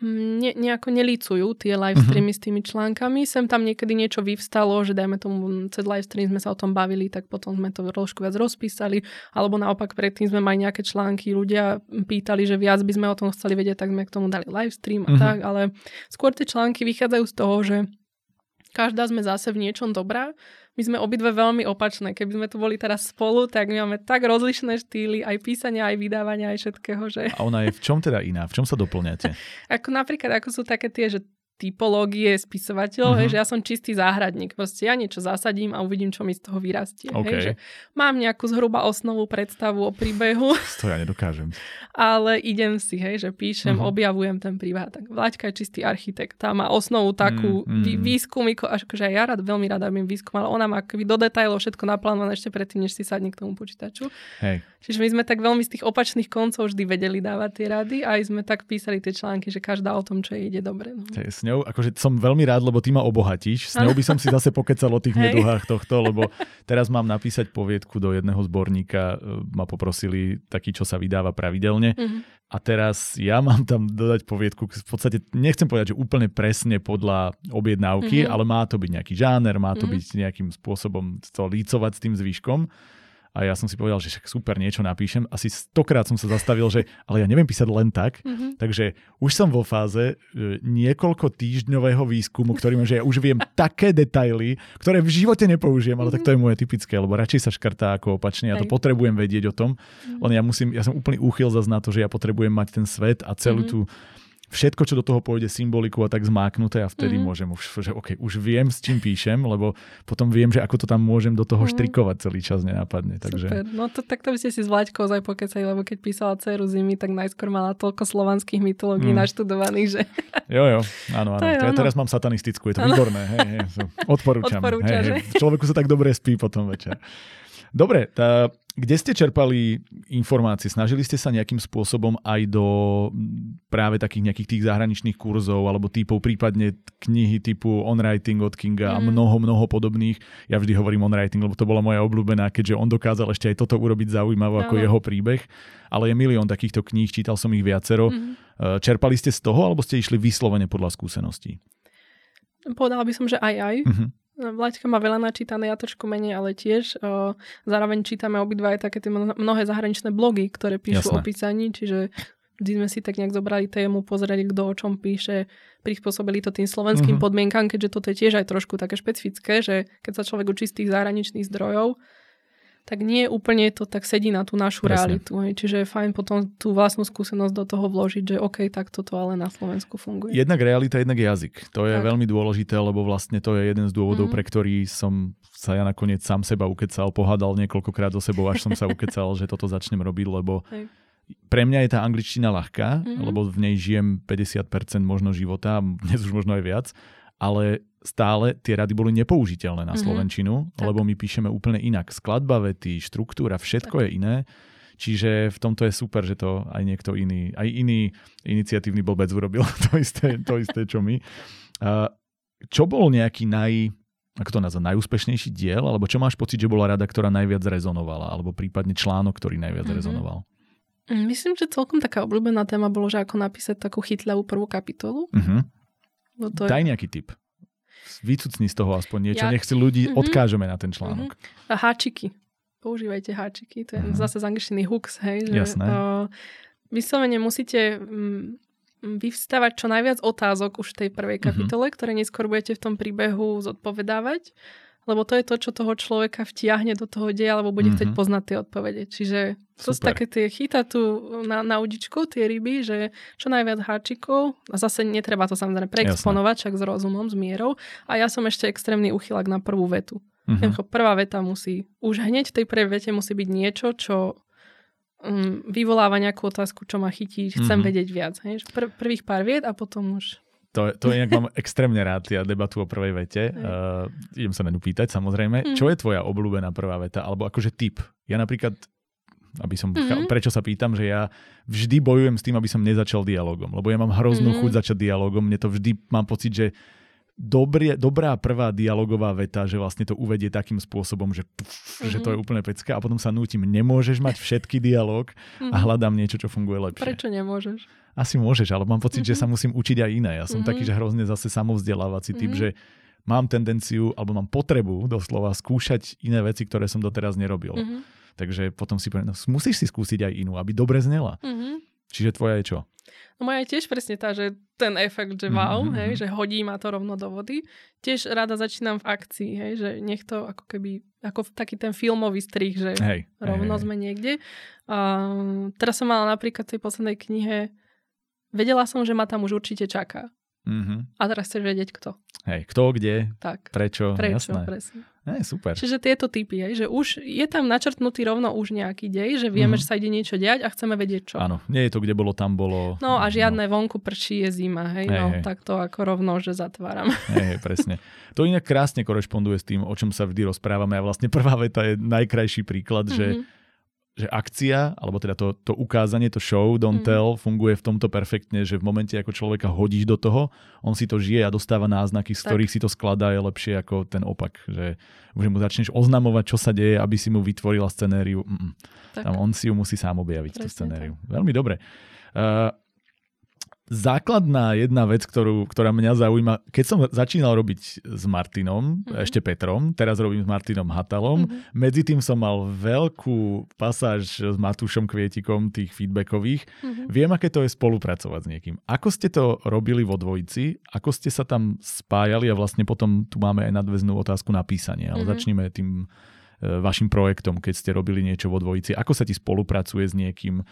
Ne, nejako nelícujú tie live mhm. streamy uh-huh. s tými článkami. Sem tam niekedy niečo vyvstalo, že dajme tomu cez live stream sme sa o tom bavili, tak potom sme to trošku viac rozpísali, alebo naopak predtým sme mali nejaké články, ľudia pýtali, že viac by sme o tom chceli vedieť, tak sme k tomu dali live stream a uh-huh. tak, ale skôr tie články vychádzajú z toho, že každá sme zase v niečom dobrá my sme obidve veľmi opačné. Keby sme tu boli teraz spolu, tak my máme tak rozlišné štýly, aj písania, aj vydávania, aj všetkého. Že... A ona je v čom teda iná? V čom sa doplňate? ako napríklad, ako sú také tie, že typológie spisovateľov, uh-huh. že ja som čistý záhradník. Proste ja niečo zasadím a uvidím, čo mi z toho vyrastie. Okay. Hej, že mám nejakú zhruba osnovú predstavu o príbehu. To ja nedokážem. Ale idem si, hej, že píšem, uh-huh. objavujem ten príbeh. Tak Vlaďka je čistý architekt. Tá má osnovu takú mm, mm. výskum, akože ja rád, veľmi rada robím výskum, ale ona má do detailov všetko naplánované ešte predtým, než si sadne k tomu počítaču. Hej. Čiže my sme tak veľmi z tých opačných koncov vždy vedeli dávať tie rady a aj sme tak písali tie články, že každá o tom, čo ide dobre. No. S ňou, akože som veľmi rád, lebo ty ma obohatíš. S ňou by som si zase pokecal o tých neduhách tohto, lebo teraz mám napísať poviedku do jedného zborníka, e, ma poprosili taký, čo sa vydáva pravidelne. Mm-hmm. A teraz ja mám tam dodať poviedku, v podstate nechcem povedať, že úplne presne podľa objednávky, mm-hmm. ale má to byť nejaký žáner, má to mm-hmm. byť nejakým spôsobom to lícovať s tým zvyškom. A ja som si povedal, že však super, niečo napíšem. Asi stokrát som sa zastavil, že ale ja neviem písať len tak. Mm-hmm. Takže už som vo fáze e, niekoľko týždňového výskumu, ktorým že ja už viem také detaily, ktoré v živote nepoužijem, ale mm-hmm. tak to je moje typické, lebo radšej sa škrtá ako opačne. Ja to potrebujem vedieť o tom. Mm-hmm. Len ja musím, ja som úplný úchyl zase na to, že ja potrebujem mať ten svet a celú mm-hmm. tú všetko, čo do toho pôjde symboliku a tak zmáknuté a vtedy mm-hmm. môžem už, že OK, už viem, s čím píšem, lebo potom viem, že ako to tam môžem do toho mm-hmm. štrikovať celý čas nenápadne. Takže... Super. No to, tak to by ste si s Vlaďkou aj pokecali, lebo keď písala Ceru zimy, tak najskôr mala toľko slovanských mytológií mm. naštudovaných, že... Jo, jo, áno, áno. To ja teraz mám satanistickú, je to ano. výborné. Hej, hej, odporúčam. Odporúča, hej, hej. Človeku sa tak dobre spí potom večer. Dobre, tá, kde ste čerpali informácie? Snažili ste sa nejakým spôsobom aj do práve takých nejakých tých zahraničných kurzov alebo typov, prípadne knihy typu On Writing od Kinga mm. a mnoho, mnoho podobných. Ja vždy hovorím On Writing, lebo to bola moja obľúbená, keďže on dokázal ešte aj toto urobiť zaujímavé ako jeho príbeh. Ale je milión takýchto kníh, čítal som ich viacero. Mm. Čerpali ste z toho alebo ste išli vyslovene podľa skúseností? Povedala by som, že aj aj. Mm-hmm. Vlaďka má veľa načítané, ja trošku menej, ale tiež. O, zároveň čítame obidva aj také tie mnohé zahraničné blogy, ktoré píšu Jasné. o písaní, čiže vždy sme si tak nejak zobrali tému, pozreli, kto o čom píše, prispôsobili to tým slovenským uh-huh. podmienkam, keďže toto je tiež aj trošku také špecifické, že keď sa človek učí z tých zahraničných zdrojov, tak nie úplne to tak sedí na tú našu Presne. realitu. Hej. Čiže je fajn potom tú vlastnú skúsenosť do toho vložiť, že OK, tak toto ale na Slovensku funguje. Jednak realita, jednak jazyk. To je tak. veľmi dôležité, lebo vlastne to je jeden z dôvodov, mm-hmm. pre ktorý som sa ja nakoniec sám seba ukecal, pohádal niekoľkokrát so sebou, až som sa ukecal, že toto začnem robiť, lebo Hej. pre mňa je tá angličtina ľahká, mm-hmm. lebo v nej žijem 50% možno života, dnes už možno aj viac, ale stále tie rady boli nepoužiteľné na mm-hmm. Slovenčinu, tak. lebo my píšeme úplne inak. Skladba vety, štruktúra, všetko tak. je iné. Čiže v tomto je super, že to aj niekto iný, aj iný iniciatívny blbec urobil to isté, to isté čo my. Čo bol nejaký naj, ako to nazva, najúspešnejší diel, alebo čo máš pocit, že bola rada, ktorá najviac rezonovala, alebo prípadne článok, ktorý najviac mm-hmm. rezonoval? Mm, myslím, že celkom taká obľúbená téma bolo, že ako napísať takú chytľavú prvú kapitolu. Mm-hmm. To Daj nejaký tip vycucni z toho aspoň niečo, ja... nech si ľudí mm-hmm. odkážeme na ten článok. Mm-hmm. A háčiky. Používajte háčiky. To je mm-hmm. zase z angličtiny hooks, hej. Že, Jasné. Uh, vyslovene musíte um, vyvstávať čo najviac otázok už v tej prvej mhm. kapitole, mm-hmm. ktoré neskôr budete v tom príbehu zodpovedávať lebo to je to, čo toho človeka vtiahne do toho deja, alebo bude mm-hmm. chcieť poznať tie odpovede. Čiže to sú také tie chyta tu na, na udičku, tie ryby, že čo najviac háčikov, a zase netreba to samozrejme preexponovať, však s rozumom, s mierou. A ja som ešte extrémny uchylak na prvú vetu. Mm-hmm. Prvá veta musí, už hneď v tej prvej vete musí byť niečo, čo um, vyvoláva nejakú otázku, čo ma chytí, chcem mm-hmm. vedieť viac. Hej? Pr- prvých pár viet a potom už to, to inak mám extrémne rád, ja debatu o prvej vete. Uh, idem sa na ňu pýtať, samozrejme. Mm. Čo je tvoja obľúbená prvá veta? Alebo akože typ? Ja napríklad, aby som, mm-hmm. prečo sa pýtam, že ja vždy bojujem s tým, aby som nezačal dialogom. Lebo ja mám hroznú mm-hmm. chuť začať dialogom. Mne to vždy, mám pocit, že dobrý, dobrá prvá dialogová veta, že vlastne to uvedie takým spôsobom, že, pf, mm-hmm. že to je úplne pecka a potom sa nútim, nemôžeš mať všetky dialog a hľadám niečo, čo funguje lepšie. Prečo nemôžeš? Asi môžeš, ale mám pocit, mm-hmm. že sa musím učiť aj iné. Ja som mm-hmm. taký, že hrozne zase samovzdelávací typ, mm-hmm. že mám tendenciu, alebo mám potrebu doslova skúšať iné veci, ktoré som doteraz nerobil. Mm-hmm. Takže potom si poviem, no, musíš si skúsiť aj inú, aby dobre znela. Mm-hmm. Čiže tvoja je čo? No moja je tiež presne tá, že ten efekt, že wow, mm-hmm. hej, že hodí ma to rovno do vody. Tiež rada začínam v akcii, hej, že nech to ako keby, ako taký ten filmový strih, že hej, rovno hej, sme hej. niekde. A, teraz som mala napríklad v tej poslednej knihe Vedela som, že ma tam už určite čaká. Mm-hmm. A teraz chceš vedieť kto. Hej, kto, kde, tak. prečo, prečo jasné. presne. Hej, super. Čiže tieto typy, hej, že už je tam načrtnutý rovno už nejaký dej, že vieme, mm-hmm. že sa ide niečo diať a chceme vedieť čo. Áno, nie je to, kde bolo, tam bolo. No a žiadne no. vonku prší je zima, hej, hej no hej. tak to ako rovno, že zatváram. Hej, hej, presne. To inak krásne korešponduje s tým, o čom sa vždy rozprávame a vlastne prvá veta je najkrajší príklad, mm-hmm. že mhm že akcia, alebo teda to, to ukázanie, to show, don't mm. tell, funguje v tomto perfektne, že v momente, ako človeka hodíš do toho, on si to žije a dostáva náznaky, z tak. ktorých si to skladá, je lepšie ako ten opak. Že, že mu začneš oznamovať, čo sa deje, aby si mu vytvorila scenériu. Mm, Tam on si ju musí sám objaviť, Presne tú scenériu. Tak. Veľmi dobre. Uh, základná jedna vec, ktorú, ktorá mňa zaujíma, keď som začínal robiť s Martinom, mm-hmm. ešte Petrom, teraz robím s Martinom Hatalom, mm-hmm. medzi tým som mal veľkú pasáž s Matúšom Kvietikom, tých feedbackových. Mm-hmm. Viem, aké to je spolupracovať s niekým. Ako ste to robili vo dvojici? Ako ste sa tam spájali? A vlastne potom tu máme aj nadväznú otázku na písanie, ale mm-hmm. začneme tým vašim projektom, keď ste robili niečo vo dvojici? Ako sa ti spolupracuje s niekým? E,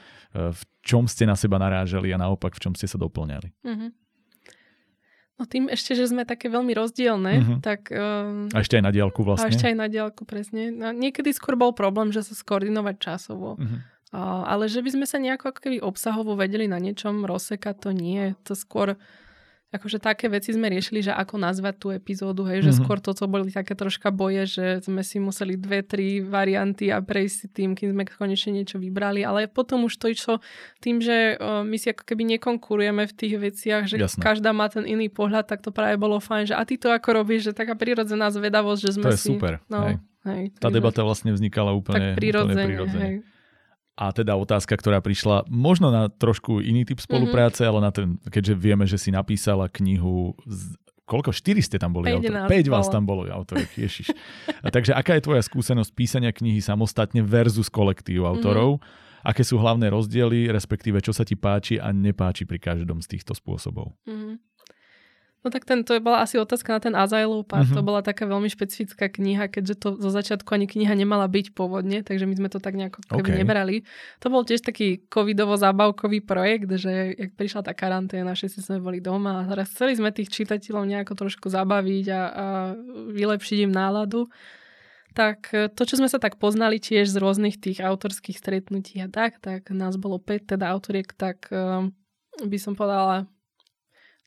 v čom ste na seba narážali a naopak v čom ste sa doplňali? Mm-hmm. No tým ešte, že sme také veľmi rozdielne, mm-hmm. tak... Um, a ešte aj na diálku vlastne. A ešte aj na diálku, presne. No, niekedy skôr bol problém, že sa skoordinovať časovo. Mm-hmm. Uh, ale že by sme sa nejako ako keby obsahovo vedeli na niečom rozsekať, to nie. To skôr akože také veci sme riešili, že ako nazvať tú epizódu, hej, že mm-hmm. skôr toto boli také troška boje, že sme si museli dve, tri varianty a prejsť si tým, kým sme konečne niečo vybrali, ale potom už to išlo tým, že my si ako keby nekonkurujeme v tých veciach, že Jasne. každá má ten iný pohľad, tak to práve bolo fajn, že a ty to ako robíš, že taká prirodzená zvedavosť, že sme to je si... super, no, hej. Hej, Tá debata vlastne vznikala úplne, tak prirodzene, úplne prirodzene. Hej. A teda otázka, ktorá prišla možno na trošku iný typ spolupráce, mm-hmm. ale na ten, keďže vieme, že si napísala knihu z, koľko? Štyri ste tam boli 5 vás tam bolo autorov, ježiš. A takže aká je tvoja skúsenosť písania knihy samostatne versus kolektív autorov? Mm-hmm. Aké sú hlavné rozdiely, respektíve čo sa ti páči a nepáči pri každom z týchto spôsobov? Mm-hmm. No tak ten, to bola asi otázka na ten Azylov pár. Mhm. To bola taká veľmi špecifická kniha, keďže to zo začiatku ani kniha nemala byť pôvodne, takže my sme to tak nejako keby OK. nebrali. To bol tiež taký covidovo-zábavkový projekt, že jak prišla tá karanténa, všetci sme boli doma a teraz chceli sme tých čitateľov nejako trošku zabaviť a, a vylepšiť im náladu. Tak e, to, čo sme sa tak poznali tiež z rôznych tých autorských stretnutí a tak, tak nás bolo 5 teda autoriek, tak um, by som povedala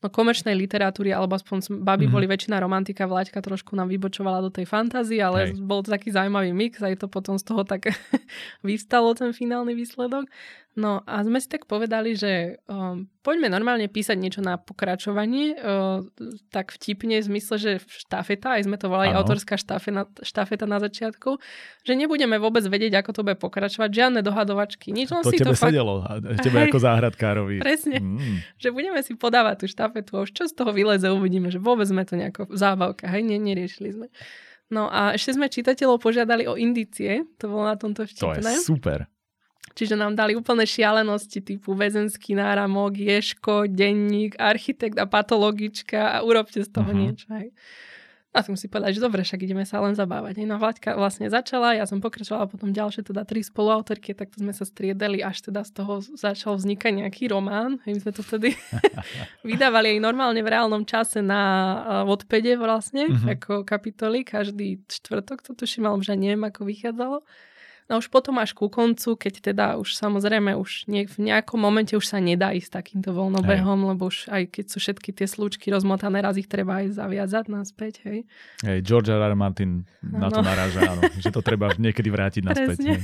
no, komerčnej literatúry, alebo aspoň baby Mhm. mm-hmm. boli väčšina romantika, Vlaďka trošku nám vybočovala do tej fantázie, ale Hej. Bol to taký zaujímavý mix, aj to potom z toho tak vyvstalo ten finálny výsledok. No a sme si tak povedali, že um, poďme normálne písať niečo na pokračovanie, uh, tak vtipne v zmysle, že štafeta, aj sme to volali Áno. autorská štafeta, štafeta na začiatku, že nebudeme vôbec vedieť, ako to bude pokračovať, žiadne dohadovačky, nič, len To si tebe to fakt sedelo, a tebe ako záhradkárovi. Presne. Mm. že budeme si podávať tú štafetu a už čo z toho vyleze, uvidíme, že vôbec sme to nejako zábavka, hej, ne, neriešili sme. No a ešte sme čitateľov požiadali o indície, to bolo na tomto To je vtipné. super. Čiže nám dali úplné šialenosti typu väzenský náramok, ješko, denník, architekt a patologička a urobte z toho Mhm. niečo. Hej. A som si povedala, že dobre, však ideme sa len zabávať. Hej. No Vlaďka vlastne začala, ja som pokračovala potom ďalšie teda tri spoluautorky, tak to sme sa striedali, až teda z toho začal vznikať nejaký román. Hej, my sme to vtedy vydávali aj normálne v reálnom čase na uh, odpede vlastne, Mhm. ako kapitoly, každý čtvrtok to tuším, alebo že neviem, ako vychádzalo. No už potom až ku koncu, keď teda už samozrejme už nie, v nejakom momente už sa nedá ísť takýmto voľnobehom, lebo už aj keď sú všetky tie slúčky rozmotané, raz ich treba aj zaviazať naspäť, hej. Hej, George R. R. Martin na to naráža, áno, že to treba niekedy vrátiť naspäť. Presne. hej.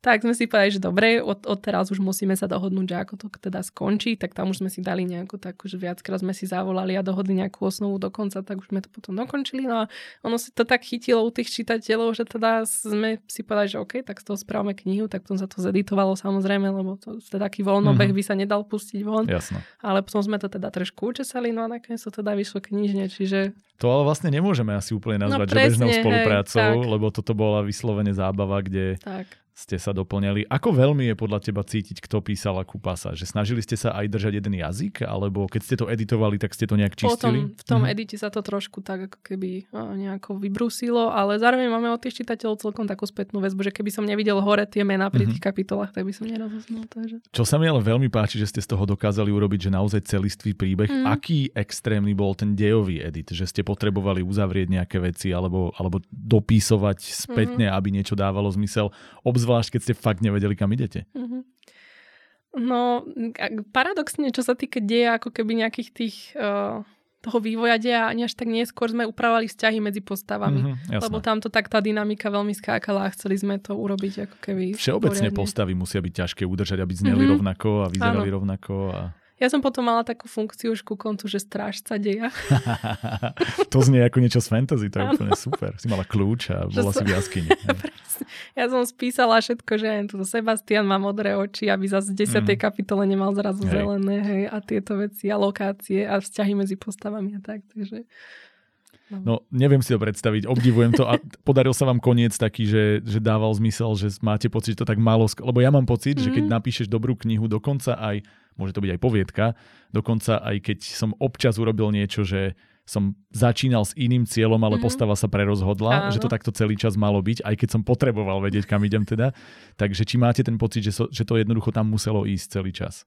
Tak sme si povedali, že dobre, od, od teraz už musíme sa dohodnúť, že ako to teda skončí, tak tam už sme si dali nejakú takú, že viackrát sme si zavolali a dohodli nejakú osnovu do konca, tak už sme to potom dokončili. No a ono si to tak chytilo u tých čitateľov, že teda sme si povedali, že OK, tak z toho správame knihu, tak potom sa to zeditovalo samozrejme, lebo to teda taký voľnobeh Mhm. by sa nedal pustiť von. Jasno. Ale potom sme to teda trošku učesali, no a nakoniec to teda vyšlo knižne, čiže To ale vlastne nemôžeme asi úplne nazvať, No že bežnou presne, hej, spoluprácou, tak. lebo toto bola vyslovene zábava, kde tak. Ste sa doplňali. Ako veľmi je podľa teba cítiť, kto písal akú pasáž? Že snažili ste sa aj držať jeden jazyk, alebo keď ste to editovali, tak ste to nejak čistili? Potom v tom Mhm. edite sa to trošku tak ako keby a, nejako vybrusilo, ale zároveň máme od tých čitateľov celkom takú spätnú väzbu, že keby som nevidel hore tie mená pri Mhm. tých kapitolách, tak by som nerozoznal. Takže... Čo sa mi ale veľmi páči, že ste z toho dokázali urobiť, že naozaj celistvý príbeh. Mm. Aký extrémny bol ten dejový edit? Že ste potrebovali uzavrieť nejaké veci alebo, alebo dopísovať spätne, Mhm. aby niečo dávalo zmysel. Obzvlášť, keď ste fakt nevedeli, kam idete. Mhm. No, paradoxne, čo sa týka deja, ako keby nejakých tých uh, toho vývoja deja, ani až tak neskôr sme upravovali vzťahy medzi postavami. Mhm, jasné. Lebo tam to tak tá dynamika veľmi skákala a chceli sme to urobiť ako keby Všeobecne poriadne. postavy musia byť ťažké udržať, aby zneli Mhm. rovnako a vyzerali rovnako. A... Ja som potom mala takú funkciu už ku koncu, že strážca deja. to znie ako niečo z fantasy, to je Áno. úplne super. Si mala kľúč a bola si v jaskyni. Ja som spísala všetko, že aj tu Sebastian má modré oči, aby zase v 10. Mhm. kapitole nemal zrazu Hej. zelené, hej, a tieto veci, a lokácie, a vzťahy medzi postavami a tak, takže... No, neviem si to predstaviť, obdivujem to a podaril sa vám koniec taký, že, že dával zmysel, že máte pocit, že to tak malo, sk- lebo ja mám pocit, mm-hmm. že keď Mhm. napíšeš dobrú knihu, dokonca aj, môže to byť aj poviedka, dokonca aj keď som občas urobil niečo, že som začínal s iným cieľom, ale Mhm. postava sa prerozhodla, Áno. že to takto celý čas malo byť, aj keď som potreboval vedieť, kam idem teda. Takže či máte ten pocit, že, so, že to jednoducho tam muselo ísť celý čas?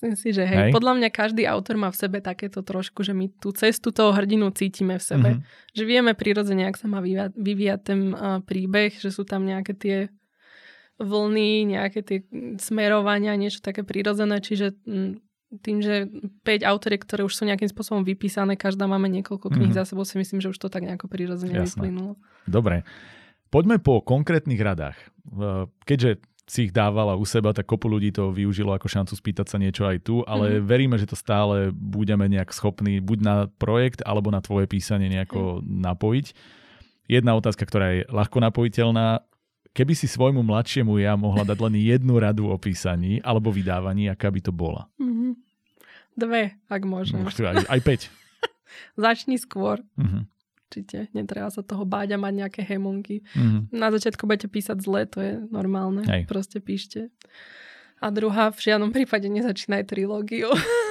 Myslím si, že hej, Hej. podľa mňa každý autor má v sebe takéto trošku, že my tú cestu toho hrdinu cítime v sebe. Mhm. Že vieme prirodzene, ak sa má vyvíjať, vyvíjať ten uh, príbeh, že sú tam nejaké tie vlny, nejaké tie mm, smerovania, niečo také prirodzené, čiže mm, tým, že 5 autoriek, ktoré už sú nejakým spôsobom vypísané, každá máme niekoľko kníh Mhm. za sebou, si myslím, že už to tak nejako prirodzene vyplynulo. Dobre. Poďme po konkrétnych radách. Keďže si ich dávala u seba, tak kopu ľudí to využilo ako šancu spýtať sa niečo aj tu, ale Mhm. veríme, že to stále budeme nejak schopní buď na projekt, alebo na tvoje písanie nejako napojiť. Jedna otázka, ktorá je ľahko napojiteľná. Keby si svojmu mladšiemu ja mohla dať len jednu radu o písaní alebo vydávaní, aká by to bola? Mhm. Dve, ak. Už tu Aj, aj 5. Začni skôr, Mhm. určite. Netreba sa toho báť a mať nejaké hemunky. Mhm. Na začiatku budete písať zle, to je normálne. Hej. Proste píšte. A druhá, v žiadnom prípade nezačínaj trilógiu.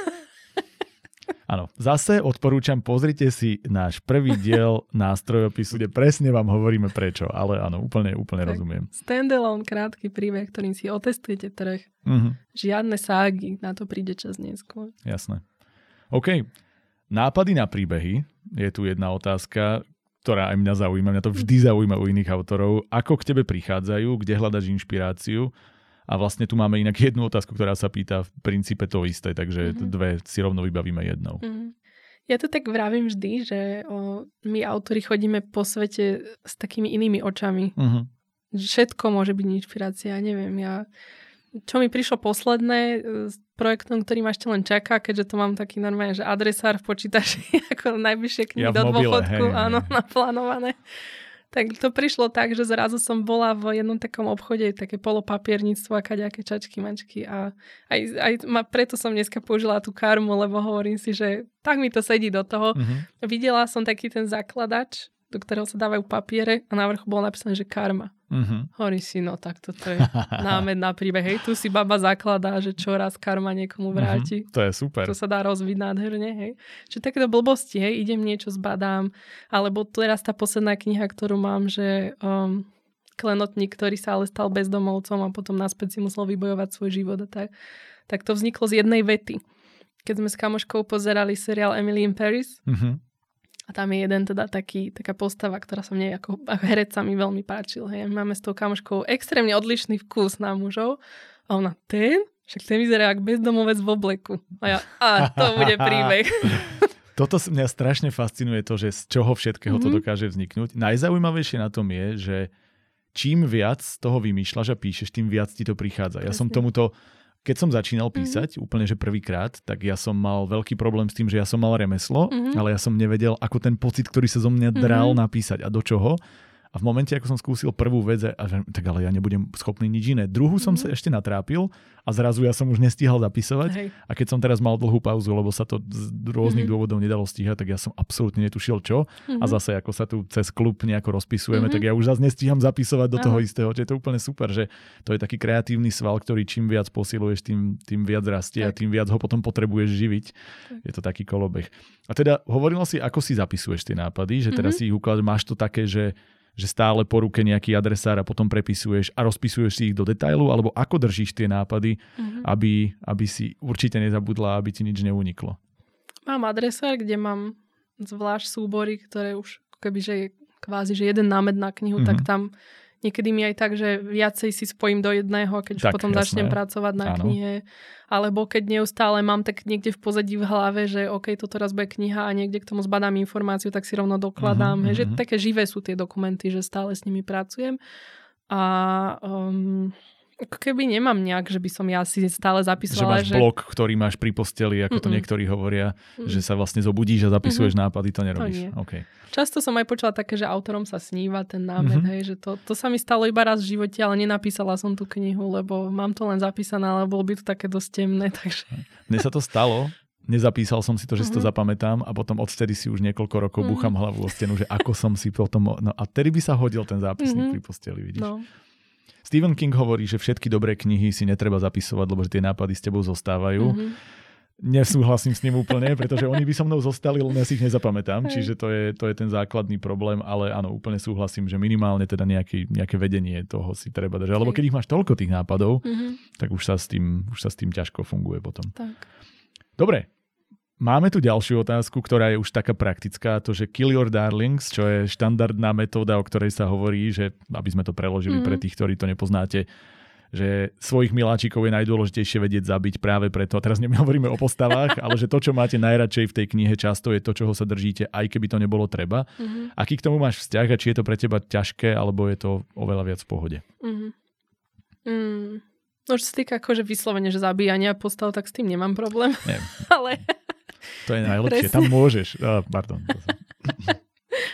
Áno, zase odporúčam, pozrite si náš prvý diel nástrojopisu, kde presne vám hovoríme prečo, ale áno, úplne, úplne tak, rozumiem. Standalone krátky príbeh, ktorým si otestujete trh. Uh-huh. Žiadne ságy, na to príde čas neskôr. Jasné. OK, nápady na príbehy, je tu jedna otázka, ktorá aj mňa zaujíma, mňa to vždy zaujíma u iných autorov. Ako k tebe prichádzajú, kde hľadaš inšpiráciu? A vlastne tu máme inak jednu otázku, ktorá sa pýta v princípe to isté, takže mm-hmm. dve si rovno vybavíme jednou. Mm-hmm. Ja to tak vravím vždy, že o, my autori chodíme po svete s takými inými očami. Mm-hmm. Všetko môže byť inšpirácia, neviem, ja čo mi prišlo posledné e, s projektom, ktorý ma ešte len čaká, keďže to mám taký normálne, že adresár v počítači ako najbližšie knihy ja do dôchodku, áno, hej. naplánované. Tak to prišlo tak, že zrazu som bola v jednom takom obchode, také polopapierníctvo a kaďaké čačky, mačky a aj, aj ma, preto som dneska použila tú karmu, lebo hovorím si, že tak mi to sedí do toho. Mm-hmm. Videla som taký ten zakladač, do ktorého sa dávajú papiere a na vrchu bolo napísané, že karma. Uh-huh. Hovorí si, no tak toto je námed na príbeh. Hej, tu si baba zakladá, že čoraz karma niekomu vráti. Uh-huh. To je super. To sa dá rozviť nádherne. Hej. Čiže takéto blbosti, hej, idem niečo zbadám. Alebo teraz tá posledná kniha, ktorú mám, že um, klenotník, ktorý sa ale stal bezdomovcom a potom naspäť si musel vybojovať svoj život a tak. Tak to vzniklo z jednej vety. Keď sme s kamoškou pozerali seriál Emily in Paris, uh-huh a tam je jeden teda taký, taká postava, ktorá sa mne ako, ako herec sa mi veľmi páčil. Hej. Máme s tou kamoškou extrémne odlišný vkus na mužov. A ona, ten? Však ten vyzerá ako bezdomovec v obleku. A ja, a to bude príbeh. Toto mňa strašne fascinuje to, že z čoho všetkého mm-hmm. to mhm. dokáže vzniknúť. Najzaujímavejšie na tom je, že čím viac toho vymýšľaš a píšeš, tým viac ti to prichádza. Ja som tomuto keď som začínal mhm. písať, mm-hmm. úplne že prvýkrát, tak ja som mal veľký problém s tým, že ja som mal remeslo, mm-hmm. ale ja som nevedel, ako ten pocit, ktorý sa zo mňa dral mm-hmm. napísať a do čoho. A v momente, ako som skúsil prvú vec, a že, tak ale ja nebudem schopný nič iné. Druhú som mm-hmm. sa ešte natrápil a zrazu ja som už nestíhal zapisovať. Hej. A keď som teraz mal dlhú pauzu, lebo sa to z rôznych mm-hmm. dôvodov nedalo stíhať, tak ja som absolútne netušil čo. Mm-hmm. A mhm. zase ako sa tu cez klub nejako rozpisujeme, mm-hmm. tak ja už zase nestíham zapisovať do Aha. toho istého. Čiže je to úplne super, že to je taký kreatívny sval, ktorý čím viac posiluješ, tým, tým viac rastie tak. a tým viac ho potom potrebuješ živiť. Tak. Je to taký kolobeh. A teda hovorila si, ako si zapisuješ tie nápady, že teraz mm-hmm. si ich uklad, máš to také, že že stále po ruke nejaký adresár a potom prepisuješ a rozpisuješ si ich do detailu, alebo ako držíš tie nápady, mm-hmm. aby, aby si určite nezabudla, aby ti nič neuniklo? Mám adresár, kde mám zvlášť súbory, ktoré už kebyže je kvázi, že jeden námed na knihu, mm-hmm. tak tam Niekedy mi aj tak, že viacej si spojím do jedného, keď tak, už potom jasné. začnem pracovať na Áno. knihe. Alebo keď neustále mám tak niekde v pozadí v hlave, že OK, toto raz bude kniha a niekde k tomu zbadám informáciu, tak si rovno dokladám. Uh-huh, uh-huh. Že také živé sú tie dokumenty, že stále s nimi pracujem. A um, keby nemám nejak, že by som ja si stále zapisovala. Že máš že... blok, ktorý máš pri posteli, ako Mm-mm. to niektorí hovoria, Mm-mm. že sa vlastne zobudíš a zapisuješ Mm-mm. nápady, to nerobíš. To okay. Často som aj počula také, že autorom sa sníva ten námed, mm-hmm. hej, že to, to sa mi stalo iba raz v živote, ale nenapísala som tú knihu, lebo mám to len zapísané, ale bolo by to také dosť temné. Takže... Mne sa to stalo, nezapísal som si to, že si to mm-hmm. zapamätám a potom odtedy si už niekoľko rokov mm-hmm. búcham hlavu o stenu, že ako som si potom... No a tedy by sa hodil ten zápisník mm-hmm. pri posteli, vidíš. No. Stephen King hovorí, že všetky dobré knihy si netreba zapisovať, lebo že tie nápady s tebou zostávajú. Mm-hmm. Nesúhlasím s ním úplne, pretože oni by so mnou zostali, len ja si ich nezapamätám, čiže to je, to je ten základný problém, ale áno, úplne súhlasím, že minimálne teda nejaké, nejaké vedenie toho si treba držať, lebo keď ich máš toľko tých nápadov, mm-hmm. tak už sa, s tým, už sa s tým ťažko funguje potom. Tak. Dobre, Máme tu ďalšiu otázku, ktorá je už taká praktická, to, že kill your darlings, čo je štandardná metóda, o ktorej sa hovorí, že aby sme to preložili mm. pre tých, ktorí to nepoznáte, že svojich miláčikov je najdôležitejšie vedieť zabiť práve preto. A teraz nehovoríme o postavách, ale že to, čo máte najradšej v tej knihe, často je to, čoho sa držíte, aj keby to nebolo treba. Mm-hmm. Aký k tomu máš vzťah a či je to pre teba ťažké, alebo je to oveľa viac v pohode? Mm-hmm. Mm. No, čo sa týka akože vyslovene, že zabíjania postav, tak s tým nemám problém. Nie. ale to je najlepšie, Presne. tam môžeš. Uh, pardon.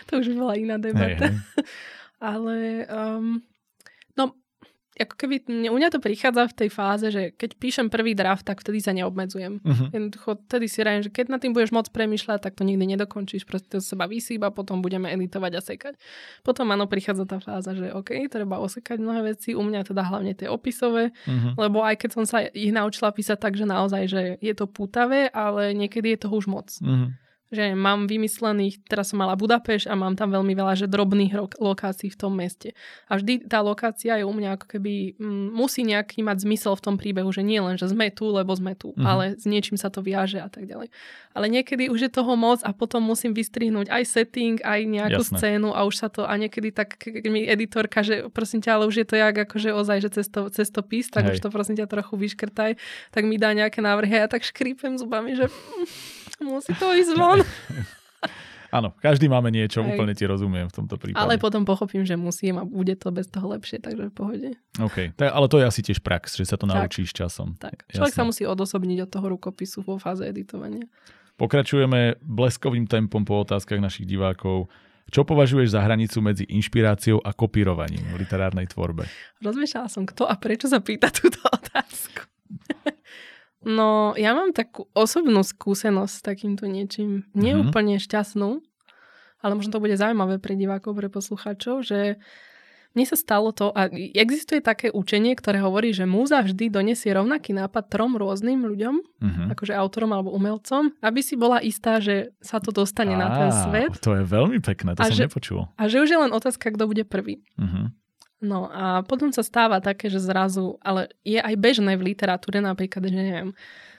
to už bola iná debata. Hey, hey. Ale um, ako keby mne, u mňa to prichádza v tej fáze, že keď píšem prvý draft, tak vtedy sa neobmedzujem. Uh-huh. Jednoducho, vtedy si rájem, že keď nad tým budeš moc premyšľať, tak to nikdy nedokončíš, proste to seba vysýba, potom budeme editovať a sekať. Potom áno, prichádza tá fáza, že OK, treba osekať mnohé veci, u mňa teda hlavne tie opisové, uh-huh. lebo aj keď som sa ich naučila písať tak, že naozaj, že je to pútavé, ale niekedy je toho už moc. Uh-huh že mám vymyslených, teraz som mala Budapeš a mám tam veľmi veľa že drobných ro- lokácií v tom meste. A vždy tá lokácia je u mňa ako keby m, mm, musí nejaký mať zmysel v tom príbehu, že nie len, že sme tu, lebo sme tu, mm-hmm. ale s niečím sa to viaže a tak ďalej. Ale niekedy už je toho moc a potom musím vystrihnúť aj setting, aj nejakú Jasné. scénu a už sa to, a niekedy tak, keď mi editorka, že prosím ťa, ale už je to jak akože ozaj, že cesto, cestopis, tak Hej. už to prosím ťa trochu vyškrtaj, tak mi dá nejaké návrhy a ja tak škrípem zubami, že musí to ísť von. Áno, každý máme niečo, Aj. úplne ti rozumiem v tomto prípade. Ale potom pochopím, že musím a bude to bez toho lepšie, takže v pohode. OK, tak, ale to je asi tiež prax, že sa to tak. naučíš časom. Tak, človek Jasne. sa musí odosobniť od toho rukopisu vo fáze editovania. Pokračujeme bleskovým tempom po otázkach našich divákov. Čo považuješ za hranicu medzi inšpiráciou a kopírovaním v literárnej tvorbe? Rozmýšľala som, kto a prečo sa pýta túto otázku. No, ja mám takú osobnú skúsenosť s takýmto niečím. Nie mm-hmm. úplne šťastnú, ale možno to bude zaujímavé pre divákov, pre poslucháčov, že mne sa stalo to, a existuje také učenie, ktoré hovorí, že múza vždy donesie rovnaký nápad trom rôznym ľuďom, mm-hmm. akože autorom alebo umelcom, aby si bola istá, že sa to dostane Á, na ten svet. To je veľmi pekné, to a som že, nepočul. A že už je len otázka, kto bude prvý. Mm-hmm. No a potom sa stáva také, že zrazu, ale je aj bežné v literatúre napríklad, že neviem,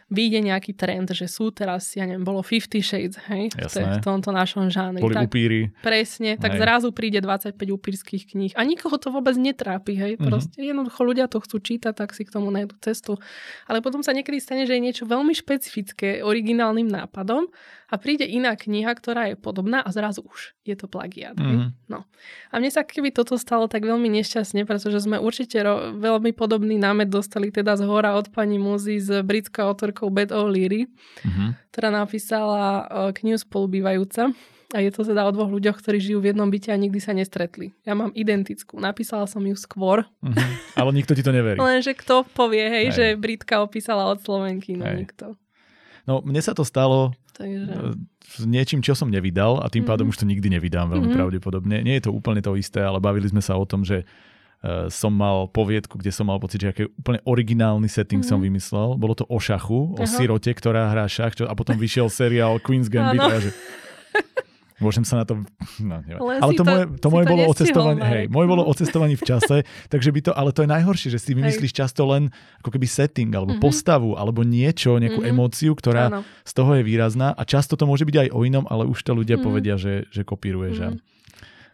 vyjde nejaký trend, že sú teraz, ja neviem, bolo 50 Shades, hej, Jasné. v tomto našom žánri. Boli tak, upíry. Presne, tak hej. zrazu príde 25 upírských kníh a nikoho to vôbec netrápi, hej, mm-hmm. proste jednoducho ľudia to chcú čítať, tak si k tomu nájdu cestu. Ale potom sa niekedy stane, že je niečo veľmi špecifické originálnym nápadom a príde iná kniha, ktorá je podobná a zrazu už je to plagiát. Mm-hmm. No. A mne sa keby toto stalo tak veľmi nešťastne, pretože sme určite ro- veľmi podobný námet dostali teda z hora od pani Muzy s britskou autorkou Beth O'Leary, mm-hmm. ktorá napísala uh, knihu spolubývajúca. A je to teda o dvoch ľuďoch, ktorí žijú v jednom byte a nikdy sa nestretli. Ja mám identickú. Napísala som ju skôr. Mm-hmm. Ale nikto ti to neverí. Lenže kto povie, hej, hej. že Britka opísala od Slovenky, no hej. nikto. No, mne sa to stalo Takže... s niečím, čo som nevydal a tým mm-hmm. pádom už to nikdy nevydám veľmi mm-hmm. pravdepodobne. Nie je to úplne to isté, ale bavili sme sa o tom, že uh, som mal poviedku, kde som mal pocit, že aký úplne originálny setting mm-hmm. som vymyslel. Bolo to o šachu, o Aha. sirote, ktorá hrá šach, čo, a potom vyšiel seriál Queen's Gambit. A že... Môžem sa na to... No, ale, ale to, to moje, to moje to bolo o cestovaní, hej, moje bolo o cestovaní v čase, takže by to, ale to je najhoršie, že si vymyslíš hej. často len ako keby setting, alebo mm-hmm. postavu, alebo niečo, nejakú mm-hmm. emóciu, ktorá ano. z toho je výrazná a často to môže byť aj o inom, ale už to ľudia mm-hmm. povedia, že, že kopíruješ. Mm-hmm.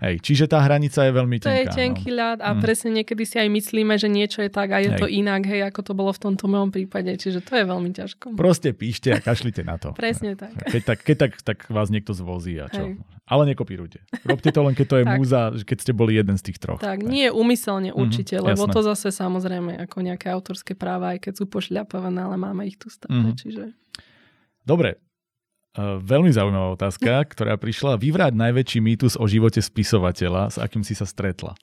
Hej, čiže tá hranica je veľmi tenká. To je tenký no. ľad a mm. presne niekedy si aj myslíme, že niečo je tak a je hej. to inak, hej, ako to bolo v tomto mojom prípade. Čiže to je veľmi ťažko. Proste píšte a kašlite na to. presne tak. Keď tak, keď tak, tak vás niekto zvozí a čo. Hej. Ale nekopírujte. Robte to len, keď to je múza, keď ste boli jeden z tých troch. Tak, tak. nie umyselne mhm, určite, mm-hmm, lebo jasné. to zase samozrejme ako nejaké autorské práva, aj keď sú pošľapované, ale máme ich tu stále. Mm-hmm. Čiže... Dobre, veľmi zaujímavá otázka, ktorá prišla. Vyvrať najväčší mýtus o živote spisovateľa, s akým si sa stretla.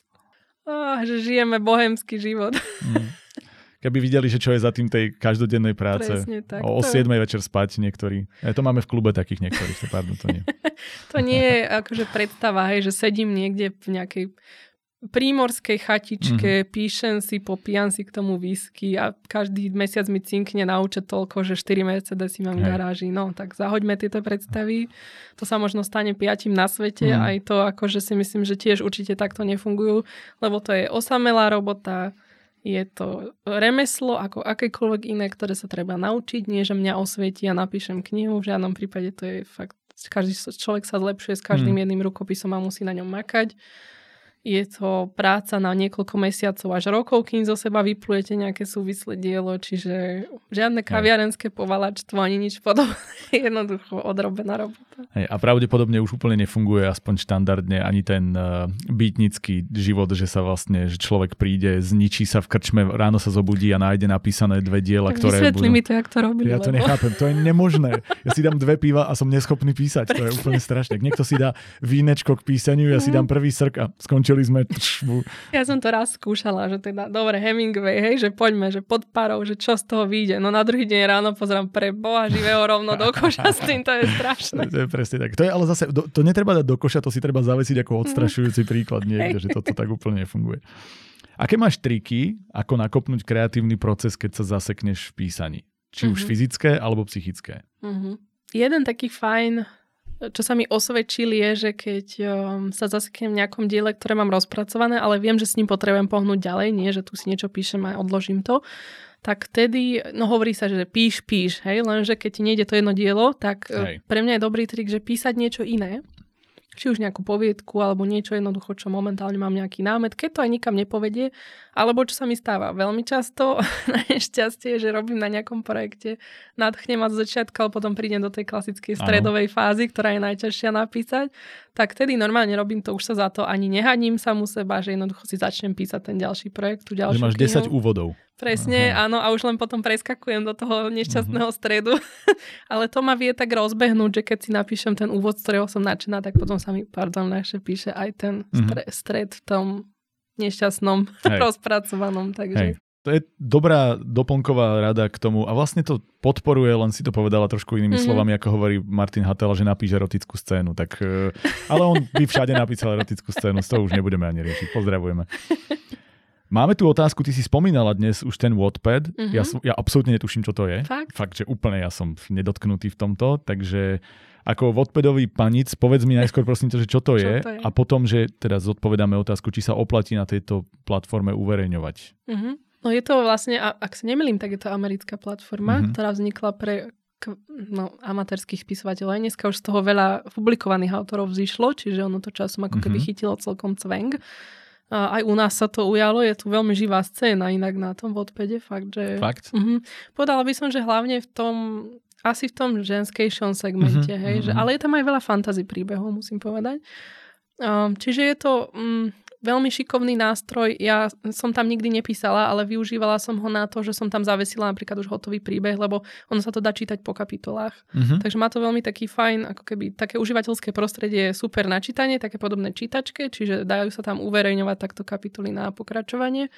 Oh, že žijeme bohemský život. Mm. Keby videli, že čo je za tým tej každodennej práce. Presne, tak. O, o 7 večer spať niektorí. Ja to máme v klube takých niektorých, to pardon, to nie. to nie je akože predstava, hej, že sedím niekde v nejakej prímorskej chatičke, mm-hmm. píšem si, popíjam si k tomu whisky a každý mesiac mi cinkne na účet toľko, že 4 Mercedesy mám v garáži. No, tak zahoďme tieto predstavy. To sa možno stane piatim na svete. Mm. Aj to, akože si myslím, že tiež určite takto nefungujú, lebo to je osamelá robota, je to remeslo ako akékoľvek iné, ktoré sa treba naučiť. Nie, že mňa osvietí a napíšem knihu. V žiadnom prípade to je fakt, každý človek sa zlepšuje s každým mm. jedným rukopisom a musí na ňom makať je to práca na niekoľko mesiacov až rokov, kým zo seba vyplujete nejaké súvislé dielo, čiže žiadne kaviarenské povalačstvo ani nič podobné, jednoducho odrobená robota. Hej, a pravdepodobne už úplne nefunguje aspoň štandardne ani ten uh, bytnický život, že sa vlastne, že človek príde, zničí sa v krčme, ráno sa zobudí a nájde napísané dve diela, tak ktoré... Budú... mi to, jak to robili. Ja to lebo... nechápem, to je nemožné. Ja si dám dve piva a som neschopný písať, to je úplne strašné. Niekto si dá vínečko k písaniu, ja si dám prvý srk a skončí skončili sme. Ja som to raz skúšala, že teda, dobre, Hemingway, hej, že poďme, že pod parou, že čo z toho vyjde. No na druhý deň ráno pozerám pre boha živého rovno do koša s tým, to je strašné. To je presne tak. To je ale zase, to, to netreba dať do koša, to si treba zavesiť ako odstrašujúci príklad niekde, že toto tak úplne nefunguje. Aké máš triky, ako nakopnúť kreatívny proces, keď sa zasekneš v písaní? Či už mm-hmm. fyzické alebo psychické? Mm-hmm. Jeden taký fajn, čo sa mi osvedčil je, že keď um, sa zaseknem v nejakom diele, ktoré mám rozpracované, ale viem, že s ním potrebujem pohnúť ďalej, nie, že tu si niečo píšem a odložím to, tak vtedy, no hovorí sa, že píš, píš, hej, lenže keď ti nejde to jedno dielo, tak hej. pre mňa je dobrý trik, že písať niečo iné či už nejakú poviedku alebo niečo jednoducho, čo momentálne mám nejaký námet, keď to aj nikam nepovedie, alebo čo sa mi stáva veľmi často, na nešťastie, že robím na nejakom projekte, nadchnem ma z začiatka, ale potom prídem do tej klasickej stredovej ano. fázy, ktorá je najťažšia napísať, tak tedy normálne robím to, už sa za to ani nehaním u seba, že jednoducho si začnem písať ten ďalší projekt, tú ďalšiu Že máš knihu. 10 úvodov. Presne, Aha. áno, a už len potom preskakujem do toho nešťastného uh-huh. stredu. Ale to ma vie tak rozbehnúť, že keď si napíšem ten úvod, z ktorého som nadšená, tak potom sa mi, pardon, ľahšie píše aj ten uh-huh. stred v tom nešťastnom Hej. rozpracovanom. Takže... Hej. To je dobrá doplnková rada k tomu a vlastne to podporuje, len si to povedala trošku inými mm-hmm. slovami, ako hovorí Martin Hatela, že napíše erotickú scénu. Tak, e, ale on by všade napísal erotickú scénu, z toho už nebudeme ani riešiť. Pozdravujeme. Máme tu otázku, ty si spomínala dnes už ten Wattpad. Uh-huh. Ja, som, ja absolútne netuším, čo to je. Fakt? Fakt, že úplne ja som nedotknutý v tomto, takže ako Wattpadový panic, povedz mi najskôr prosím to, že čo to, čo je, to je a potom, že teda zodpovedáme otázku, či sa oplatí na tejto platforme uverejňovať. Uh-huh. No je to vlastne, ak sa nemilím, tak je to americká platforma, uh-huh. ktorá vznikla pre no, amatérských spisovateľov. Aj dneska už z toho veľa publikovaných autorov vzýšlo, čiže ono to časom ako keby uh-huh. chytilo celkom cvenk. A aj u nás sa to ujalo, je tu veľmi živá scéna inak na tom Wattpade, fakt, že... Fakt? Uh-huh. Povedala by som, že hlavne v tom, asi v tom ženskejšom segmente, uh-huh, hej, uh-huh. Že, ale je tam aj veľa fantasy príbehov, musím povedať. Um, čiže je to um, veľmi šikovný nástroj. Ja som tam nikdy nepísala, ale využívala som ho na to, že som tam zavesila napríklad už hotový príbeh, lebo ono sa to dá čítať po kapitolách. Uh-huh. Takže má to veľmi taký fajn, ako keby také užívateľské prostredie super na čítanie, také podobné čítačke, čiže dajú sa tam uverejňovať takto kapitoly na pokračovanie.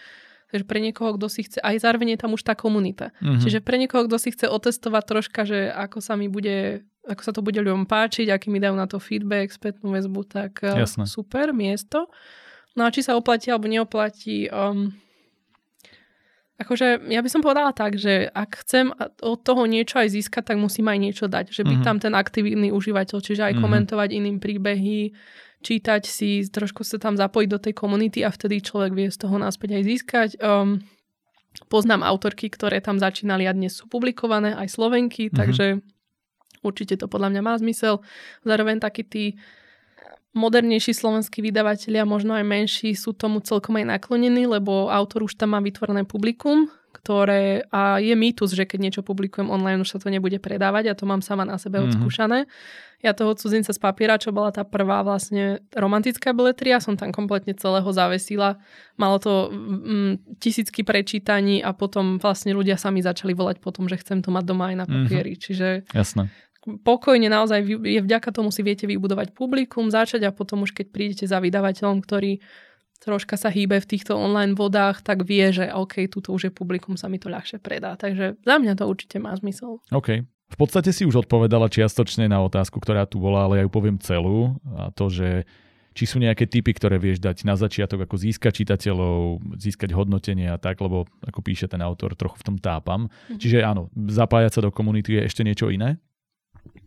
Takže pre niekoho, kto si chce, aj zároveň je tam už tá komunita. Uh-huh. Čiže pre niekoho, kto si chce otestovať troška, že ako sa mi bude, ako sa to bude ľuďom páčiť, aký mi dajú na to feedback, spätnú väzbu, tak eh, Jasne. super miesto. No a či sa oplatí alebo neoplatí, um, akože ja by som povedala tak, že ak chcem od toho niečo aj získať, tak musím aj niečo dať. Že byť mm-hmm. tam ten aktívny užívateľ, čiže aj mm-hmm. komentovať iným príbehy, čítať si, trošku sa tam zapojiť do tej komunity a vtedy človek vie z toho náspäť aj získať. Um, poznám autorky, ktoré tam začínali a dnes sú publikované, aj Slovenky, mm-hmm. takže určite to podľa mňa má zmysel. Zároveň takí tí modernejší slovenskí vydavatelia, možno aj menší, sú tomu celkom aj naklonení, lebo autor už tam má vytvorené publikum, ktoré, a je mýtus, že keď niečo publikujem online, už sa to nebude predávať a to mám sama na sebe mm-hmm. odskúšané. Ja toho cudzinca z papiera, čo bola tá prvá vlastne romantická beletria, som tam kompletne celého zavesila. Malo to mm, tisícky prečítaní a potom vlastne ľudia sami začali volať potom, že chcem to mať doma aj na mhm. papieri. Mm-hmm. Čiže Jasné pokojne naozaj je vďaka tomu si viete vybudovať publikum, začať a potom už keď prídete za vydavateľom, ktorý troška sa hýbe v týchto online vodách, tak vie, že OK, tuto už je publikum, sa mi to ľahšie predá. Takže za mňa to určite má zmysel. OK. V podstate si už odpovedala čiastočne na otázku, ktorá tu bola, ale ja ju poviem celú. A to, že či sú nejaké typy, ktoré vieš dať na začiatok, ako získať čitateľov, získať hodnotenie a tak, lebo ako píše ten autor, trochu v tom tápam. Mhm. Čiže áno, zapájať sa do komunity je ešte niečo iné?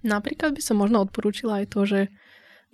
Napríklad by som možno odporúčila aj to, že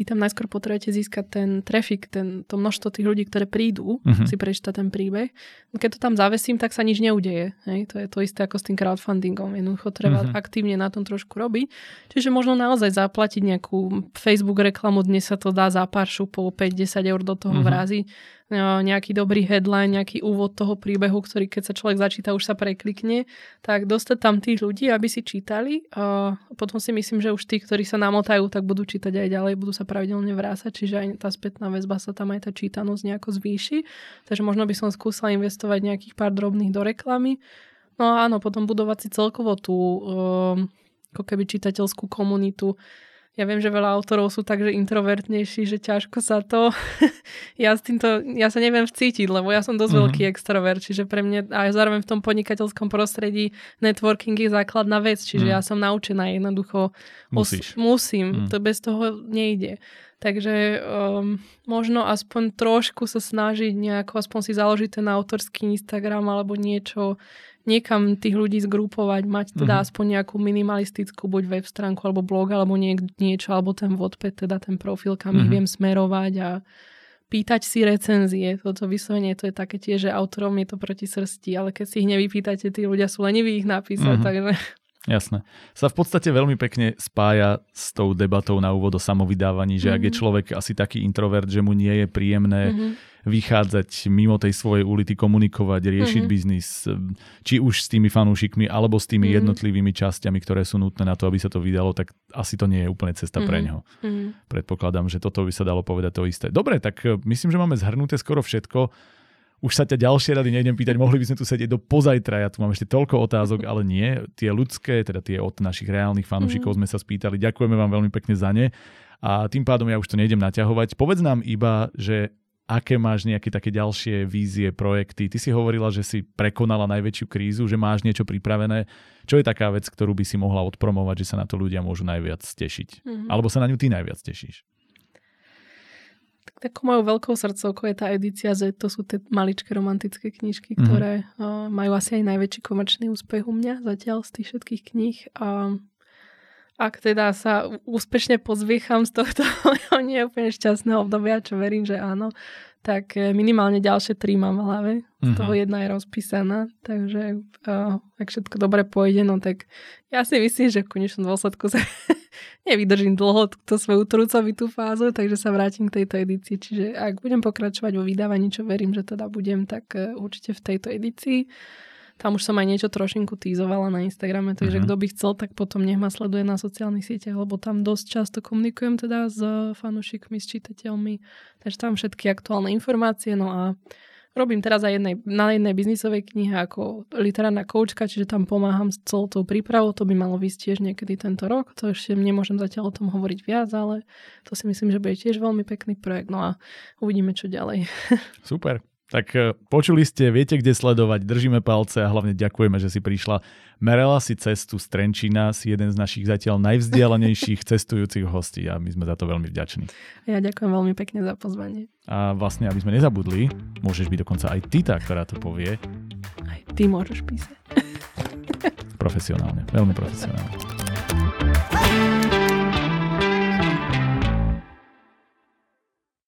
vy tam najskôr potrebujete získať ten trafik, ten, to množstvo tých ľudí, ktoré prídu uh-huh. si prečítať ten príbeh. Keď to tam zavesím, tak sa nič neudeje. Hej? To je to isté ako s tým crowdfundingom. Jednoducho treba uh-huh. aktívne na tom trošku robiť. Čiže možno naozaj zaplatiť nejakú Facebook reklamu, dnes sa to dá za pár šupov, 5-10 eur do toho uh-huh. vraziť nejaký dobrý headline, nejaký úvod toho príbehu, ktorý keď sa človek začíta, už sa preklikne, tak dostať tam tých ľudí, aby si čítali. A potom si myslím, že už tí, ktorí sa namotajú, tak budú čítať aj ďalej, budú sa pravidelne vrásať, čiže aj tá spätná väzba sa tam aj tá čítanosť nejako zvýši. Takže možno by som skúsila investovať nejakých pár drobných do reklamy. No áno, potom budovať si celkovo tú ako keby čitateľskú komunitu ja viem, že veľa autorov sú tak, že introvertnejší, že ťažko sa to... ja s týmto, ja sa neviem vcítiť, lebo ja som dosť mm-hmm. veľký extrovert, čiže pre mňa aj zároveň v tom podnikateľskom prostredí networking je základná vec, čiže mm. ja som naučená jednoducho... Musíš. Os- musím, mm. to bez toho nejde. Takže um, možno aspoň trošku sa snažiť nejako, aspoň si založiť ten autorský Instagram alebo niečo, niekam tých ľudí zgrupovať, mať teda mm-hmm. aspoň nejakú minimalistickú buď web stránku alebo blog alebo niek- niečo, alebo ten Wattpad, teda ten profil, kam mm-hmm. ich viem smerovať a pýtať si recenzie. Toto vyslovenie to je také tiež, že autorom je to proti srsti, ale keď si ich nevypýtate, tí ľudia sú leniví ich napísať, mm-hmm. takže... Jasné. Sa v podstate veľmi pekne spája s tou debatou na úvod o samovydávaní, že mm-hmm. ak je mhm. človek asi taký introvert, že mu nie je príjemné mm-hmm vychádzať mimo tej svojej ulity, komunikovať, riešiť mm-hmm. biznis, či už s tými fanúšikmi, alebo s tými mm-hmm. jednotlivými časťami, ktoré sú nutné na to, aby sa to vydalo, tak asi to nie je úplne cesta mm-hmm. pre neho. Mm-hmm. Predpokladám, že toto by sa dalo povedať to isté. Dobre, tak e, myslím, že máme zhrnuté skoro všetko. Už sa ťa ďalšie rady nejdem pýtať, mohli by sme tu sedieť do pozajtra, ja tu mám ešte toľko otázok, ale nie. Tie ľudské, teda tie od našich reálnych fanúšikov mm-hmm. sme sa spýtali. Ďakujeme vám veľmi pekne za ne. A tým pádom ja už to nejdem naťahovať. Povedz nám iba, že aké máš nejaké také ďalšie vízie, projekty. Ty si hovorila, že si prekonala najväčšiu krízu, že máš niečo pripravené. Čo je taká vec, ktorú by si mohla odpromovať, že sa na to ľudia môžu najviac tešiť? Mm-hmm. Alebo sa na ňu ty najviac tešíš? Takou mojou veľkou srdcovkou je tá edícia že to sú tie maličké romantické knižky, mm-hmm. ktoré uh, majú asi aj najväčší komerčný úspech u mňa zatiaľ z tých všetkých kníh. A ak teda sa úspešne pozviecham z tohto nie úplne šťastného obdobia, čo verím, že áno, tak e, minimálne ďalšie tri mám v hlave. Z toho mhm. jedna je rozpísaná, takže uh, ak všetko dobre pôjde, no tak ja si myslím, že v konečnom dôsledku sa nevydržím dlho túto svoju trúcovitú fázu, takže sa vrátim k tejto edícii. Čiže ak budem pokračovať vo vydávaní, čo verím, že teda budem, tak uh, určite v tejto edícii. Tam už som aj niečo trošinku týzovala na Instagrame, takže uh-huh. kto by chcel, tak potom nech ma sleduje na sociálnych sieťach, lebo tam dosť často komunikujem teda s fanúšikmi, s čitateľmi, takže tam všetky aktuálne informácie, no a robím teraz aj jednej, na jednej biznisovej knihe ako literárna koučka, čiže tam pomáham s celou tou prípravou, to by malo vysť tiež niekedy tento rok, to ešte nemôžem zatiaľ o tom hovoriť viac, ale to si myslím, že bude tiež veľmi pekný projekt, no a uvidíme, čo ďalej. Super. Tak e, počuli ste, viete, kde sledovať, držíme palce a hlavne ďakujeme, že si prišla. Merela si cestu z Trenčína, si jeden z našich zatiaľ najvzdialenejších cestujúcich hostí a my sme za to veľmi vďační. Ja ďakujem veľmi pekne za pozvanie. A vlastne, aby sme nezabudli, môžeš byť dokonca aj ty tá, ktorá to povie. Aj ty môžeš písať. Profesionálne, veľmi profesionálne.